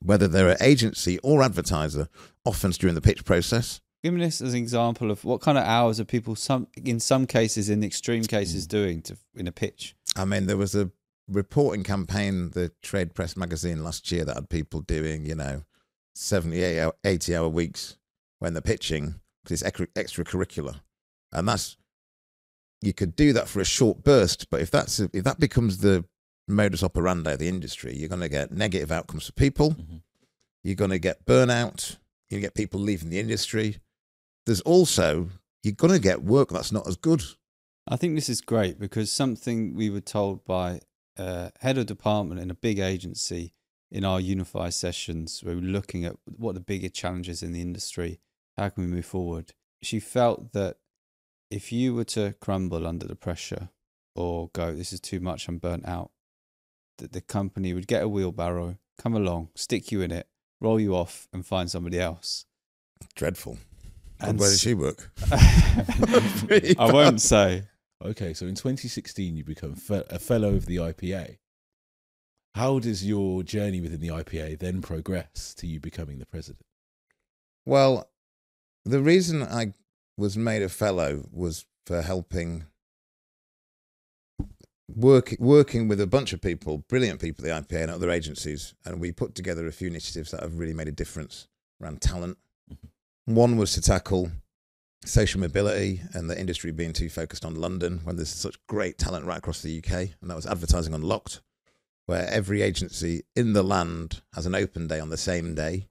whether they're an agency or advertiser, often during the pitch process. Give me this as an example of what kind of hours are people some in some cases, in extreme Mm. cases, doing to in a pitch. I mean, there was a reporting campaign, the Trade Press magazine last year, that had people doing, you know, 78, hour, 80 hour weeks when they're pitching because it's extracurricular. And that's, you could do that for a short burst, but if that's if that becomes the modus operandi of the industry, you're going to get negative outcomes for people. Mhm. You're going to get burnout. You're going to get people leaving the industry. There's also you're going to get work that's not as good. I think this is great because something we were told by a head of department in a big agency in our Unify sessions, where we were looking at what the bigger challenges in the industry, how can we move forward. She felt that if you were to crumble under the pressure or go, this is too much, I'm burnt out, that the company would get a wheelbarrow, come along, stick you in it, roll you off, and find somebody else. Dreadful. And And where does she work? I won't say. Okay, so in 2016, you become fe- a fellow of the IPA. How does your journey within the IPA then progress to you becoming the president? Well, the reason I was made a fellow was for helping work, working with a bunch of people, brilliant people at the IPA and other agencies, and we put together a few initiatives that have really made a difference around talent. Mm-hmm. One was to tackle social mobility and the industry being too focused on London when there's such great talent right across the UK, and that was advertising unlocked, where every agency in the land has an open day on the same day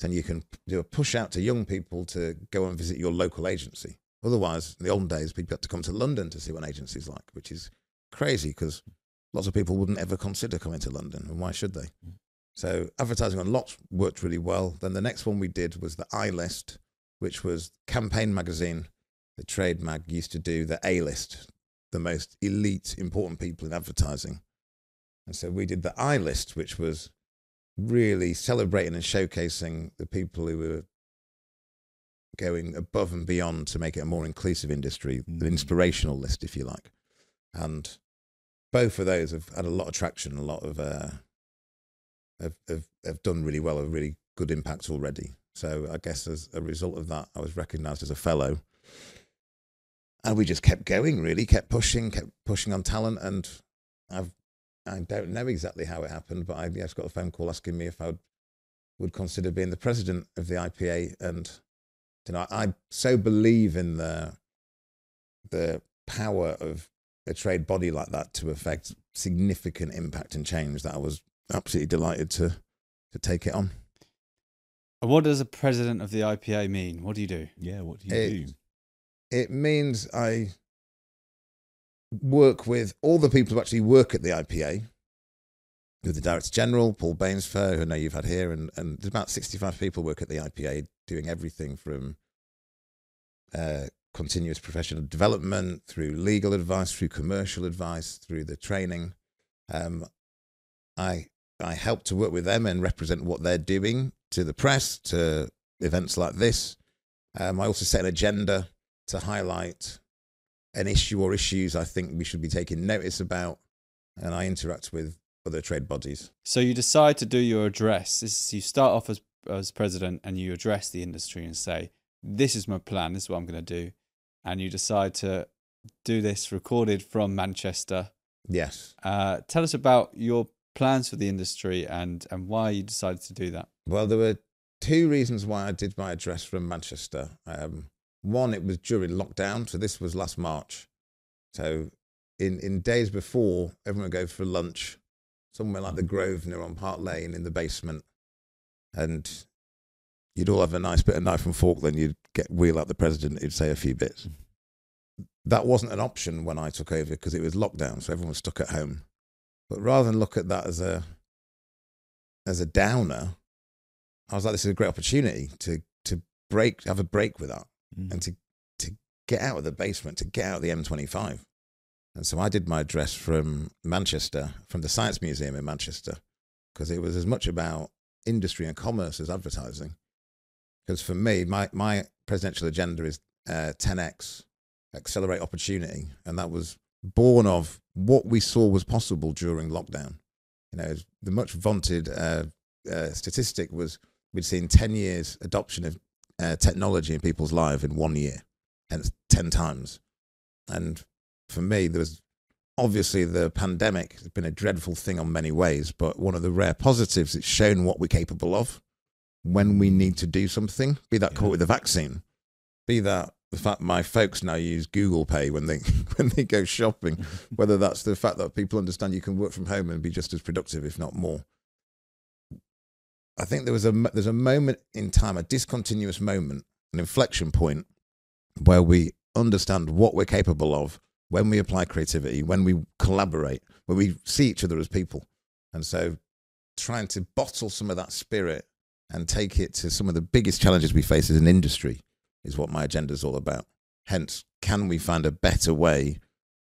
then you can do a push out to young people to go and visit your local agency. Otherwise, in the old days, people had to come to London to see what an agency's like, which is crazy because lots of people wouldn't ever consider coming to London, and why should they? So advertising unlocked worked really well. Then the next one we did was the I list, which was campaign magazine. The trade mag used to do the A list, the most elite, important people in advertising. And so we did the I list, which was really celebrating and showcasing the people who were going above and beyond to make it a more inclusive industry, Mm. an inspirational list, if you like. And both of those have had a lot of traction, a lot of uh, have, have have done really well, a really good impact already. So I guess as a result of that, I was recognised as a fellow. and we just kept going. Really, kept pushing, kept pushing on talent, and I've I don't know exactly how it happened, but I just got a phone call asking me if I would, would consider being the president of the IPA, and you know I so believe in the the power of a trade body like that to affect significant impact and change that I was absolutely delighted to to take it on. What does a president of the IPA mean? What do you do? Yeah, what do you It- do? It means I work with all the people who actually work at the IPA, with the Director General, Paul Bainsfair, who I know you've had here, and, and there's about 65 people work at the IPA doing everything from uh, continuous professional development through legal advice, through commercial advice, through the training. Um, I I help to work with them and represent what they're doing to the press, to events like this. Um, I also set an agenda to highlight an issue or issues I think we should be taking notice about, and I interact with other trade bodies. So you decide to do your address. Is, you start off as as president and you address the industry and say, "This is my plan. This is what I'm going to do," and you decide to do this recorded from Manchester. Yes. Uh, tell us about your plans for the industry and and why you decided to do that. Well, there were two reasons why I did my address from Manchester. Um, one, it was during lockdown, so this was last March. So, in in days before, everyone would go for lunch somewhere like the Grosvenor on Park Lane in the basement, and you'd all have a nice bit of knife and fork. Then you'd get wheel out the president. He'd say a few bits. That wasn't an option when I took over because it was lockdown, so everyone was stuck at home. But rather than look at that as a as a downer, I was like, this is a great opportunity to to break, have a break with that, Mm. and to to get out of the basement, to get out of the M25. And so I did my address from Manchester, from the Science Museum in Manchester, because it was as much about industry and commerce as advertising. Because for me, my my presidential agenda is uh, 10x, accelerate opportunity, and that was born of what we saw was possible during lockdown. You know, the much vaunted uh, uh, statistic was we'd seen 10 years adoption of uh, technology in people's lives in one year, hence 10 times. And for me, there was obviously the pandemic has been a dreadful thing on many ways, but one of the rare positives, it's shown what we're capable of when we need to do something, be that caught with the vaccine, be that the fact my folks now use Google Pay when they when they go shopping, whether that's the fact that people understand you can work from home and be just as productive, if not more. I think there was a there's a moment in time, a discontinuous moment, an inflection point, where we understand what we're capable of when we apply creativity, when we collaborate, when we see each other as people, and so trying to bottle some of that spirit and take it to some of the biggest challenges we face as an industry is what my agenda is all about. Hence, can we find a better way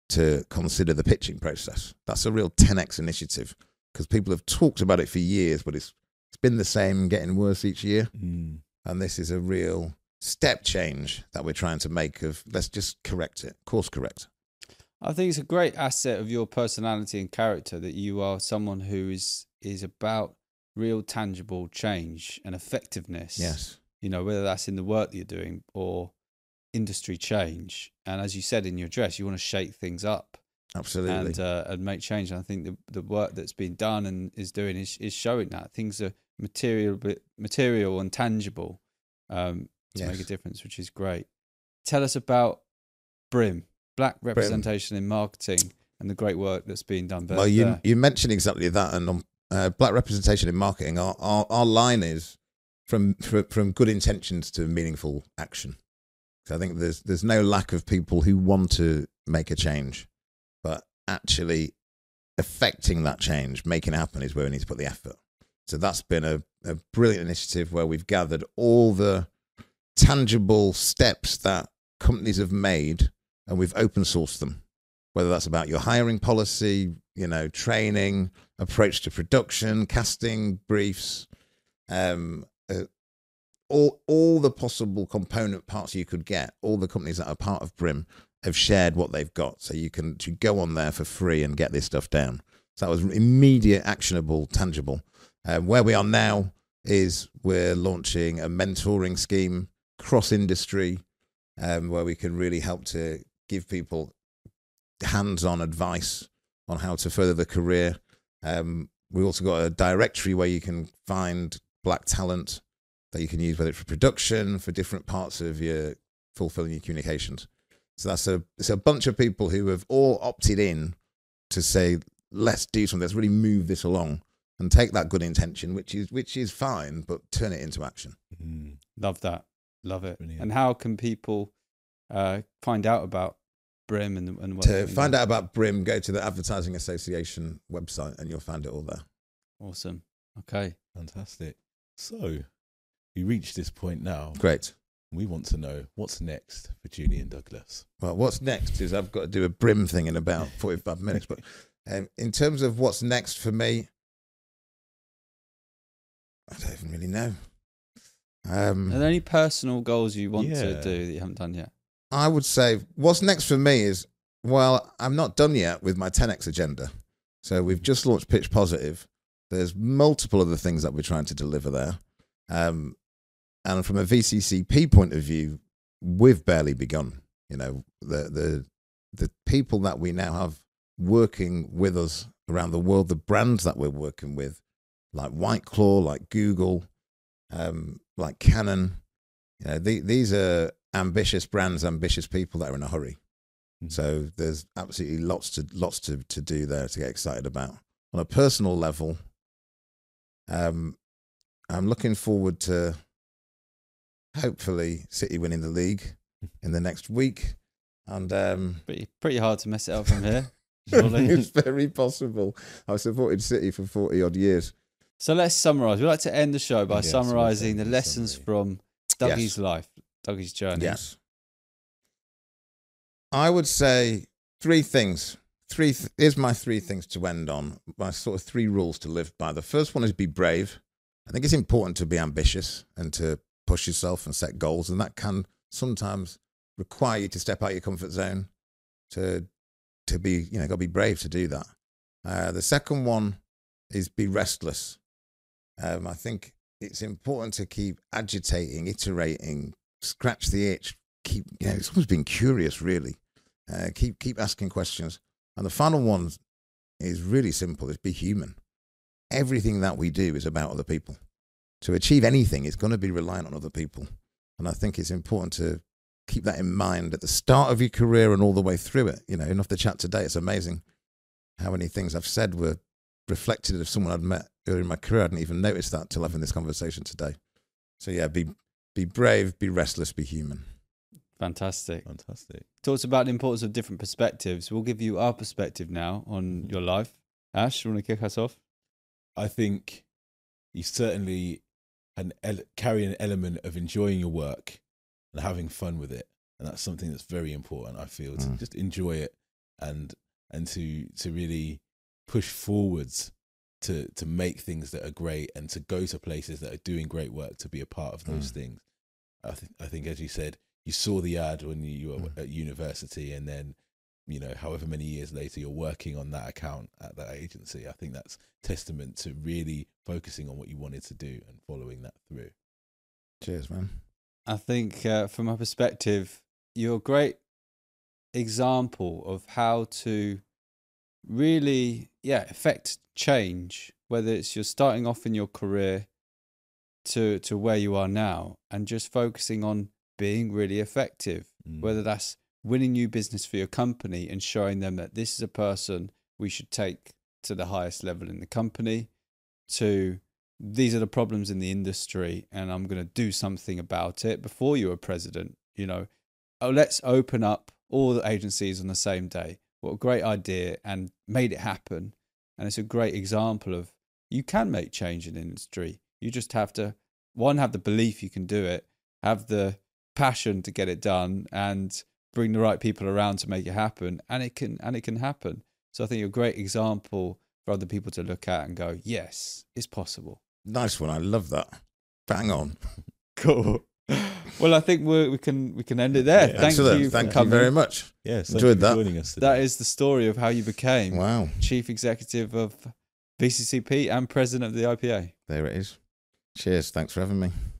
to consider the pitching process? That's a real 10x initiative because people have talked about it for years, but it's it's been the same, getting worse each year. Mm. And this is a real step change that we're trying to make. Of let's just correct it, course correct. I think it's a great asset of your personality and character that you are someone who is is about real tangible change and effectiveness. Yes, You know, whether that's in the work that you're doing or industry change. And as you said in your address, you want to shake things up absolutely. and uh, and make change. And I think the the work that's been done and is doing is is showing that things are material, material and tangible um, to make a difference, which is great. Tell us about BRiM, Black representation in marketing, and the great work that's being done there. well, you there. you mentioned exactly that, and on uh, black representation in marketing, our, our our line is from from from good intentions to meaningful action. So I think there's there's no lack of people who want to make a change, but actually affecting that change, making it happen, is where we need to put the effort. So that's been a, a brilliant initiative where we've gathered all the tangible steps that companies have made and we've open sourced them. Whether that's about your hiring policy, you know, training, approach to production, casting briefs, um, uh, all all the possible component parts you could get. All the companies that are part of BRiM have shared what they've got, so you can to go on there for free and get this stuff down. So that was immediate, actionable, tangible. Um, where we are now is we're launching a mentoring scheme cross industry, um, where we can really help to give people hands-on advice on how to further the career. Um, we also got a directory where you can find black talent that you can use, whether it's for production, for different parts of your fulfilling your communications. So that's a it's a bunch of people who have all opted in to say, let's do something, let's really move this along and take that good intention, which is which is fine, but turn it into action. Mm. Love that. Love it. Brilliant. And how can people uh, find out about BRiM and, and what to find out about BRiM, go to the Advertising Association website and you'll find it all there. Awesome. Okay. Fantastic. So we reached this point now. Great. We want to know what's next for Julian Douglas. Well, what's next is I've got to do a BRiM thing in about 45 minutes. But um, in terms of what's next for me, I don't even really know. Um, Are there any personal goals you want to do that you haven't done yet? I would say what's next for me is well, I'm not done yet with my 10x agenda. So we've just launched Pitch Positive. There's multiple other things that we're trying to deliver there. Um, and from a VCCP point of view, we've barely begun. You know, the the the people that we now have working with us around the world, the brands that we're working with, like White Claw, like Google, um, like Canon. You know, the, these are ambitious brands, ambitious people that are in a hurry. Mm. So there's absolutely lots to lots to to do there to get excited about. On a personal level, um, I'm looking forward to hopefully City winning the league in the next week, and um, Pretty, pretty hard to mess it up from here. It's very possible. I've supported City for forty odd years. so let's summarise. We like to end the show by Yeah, summarising the lessons summary. from Dougie's Yes. life, Yes. I would say three things. Three th- my three things to end on. My sort of three rules to live by. The first one is be brave. I think it's important to be ambitious and to push yourself and set goals, and that can sometimes require you to step out of your comfort zone. To to be, you know, got to be brave to do that. Uh, the second one is be restless. Um, I think it's important to keep agitating, iterating, scratch the itch, keep you know it's always being curious really. Uh, keep keep asking questions. And the final one is really simple. Is be human. Everything that we do is about other people. To achieve anything it's going to be reliant on other people. And i think it's important to keep that in mind at the start of your career and all the way through it. You know enough the chat today it's amazing how many things i've said were reflected of someone i'd met earlier in my career. I didn't even notice that till having this conversation today. So yeah be be brave be restless be human Fantastic. Fantastic. Talks about the importance of different perspectives. We'll give you our perspective now on your life. Ash, you want to kick us off? I think you certainly an ele- carry an element of enjoying your work and having fun with it, and that's something that's very important. I feel to Mm. just enjoy it and and to to really push forwards to to make things that are great and to go to places that are doing great work to be a part of those Mm. things. I think I think as you said, you saw the ad when you were Mm. at university, and then you know however many years later you're working on that account at that agency. I think that's testament to really focusing on what you wanted to do and following that through. cheers man I think, uh, from my perspective, you're a great example of how to really, yeah, affect change. Whether it's you're starting off in your career to to where you are now, and just focusing on being really effective. Mm. Whether that's winning new business for your company and showing them that this is a person we should take to the highest level in the company, to these are the problems in the industry and I'm going to do something about it before you're president. You know, oh, let's open up all the agencies on the same day. What a great idea and made it happen. And it's a great example of you can make change in industry. You just have to, one, have the belief you can do it, have the passion to get it done and bring the right people around to make it happen. And it can, and it can happen. So I think you're a great example for other people to look at and go, yes, it's possible. nice one i love that bang on Cool. Well, I think we we can we can end it there. Yeah. Thank excellent you for thank you very much Yes, Enjoyed that. joining us. Today. That is the story of how you became wow chief executive of VCCP and president of the IPA. there it is cheers thanks for having me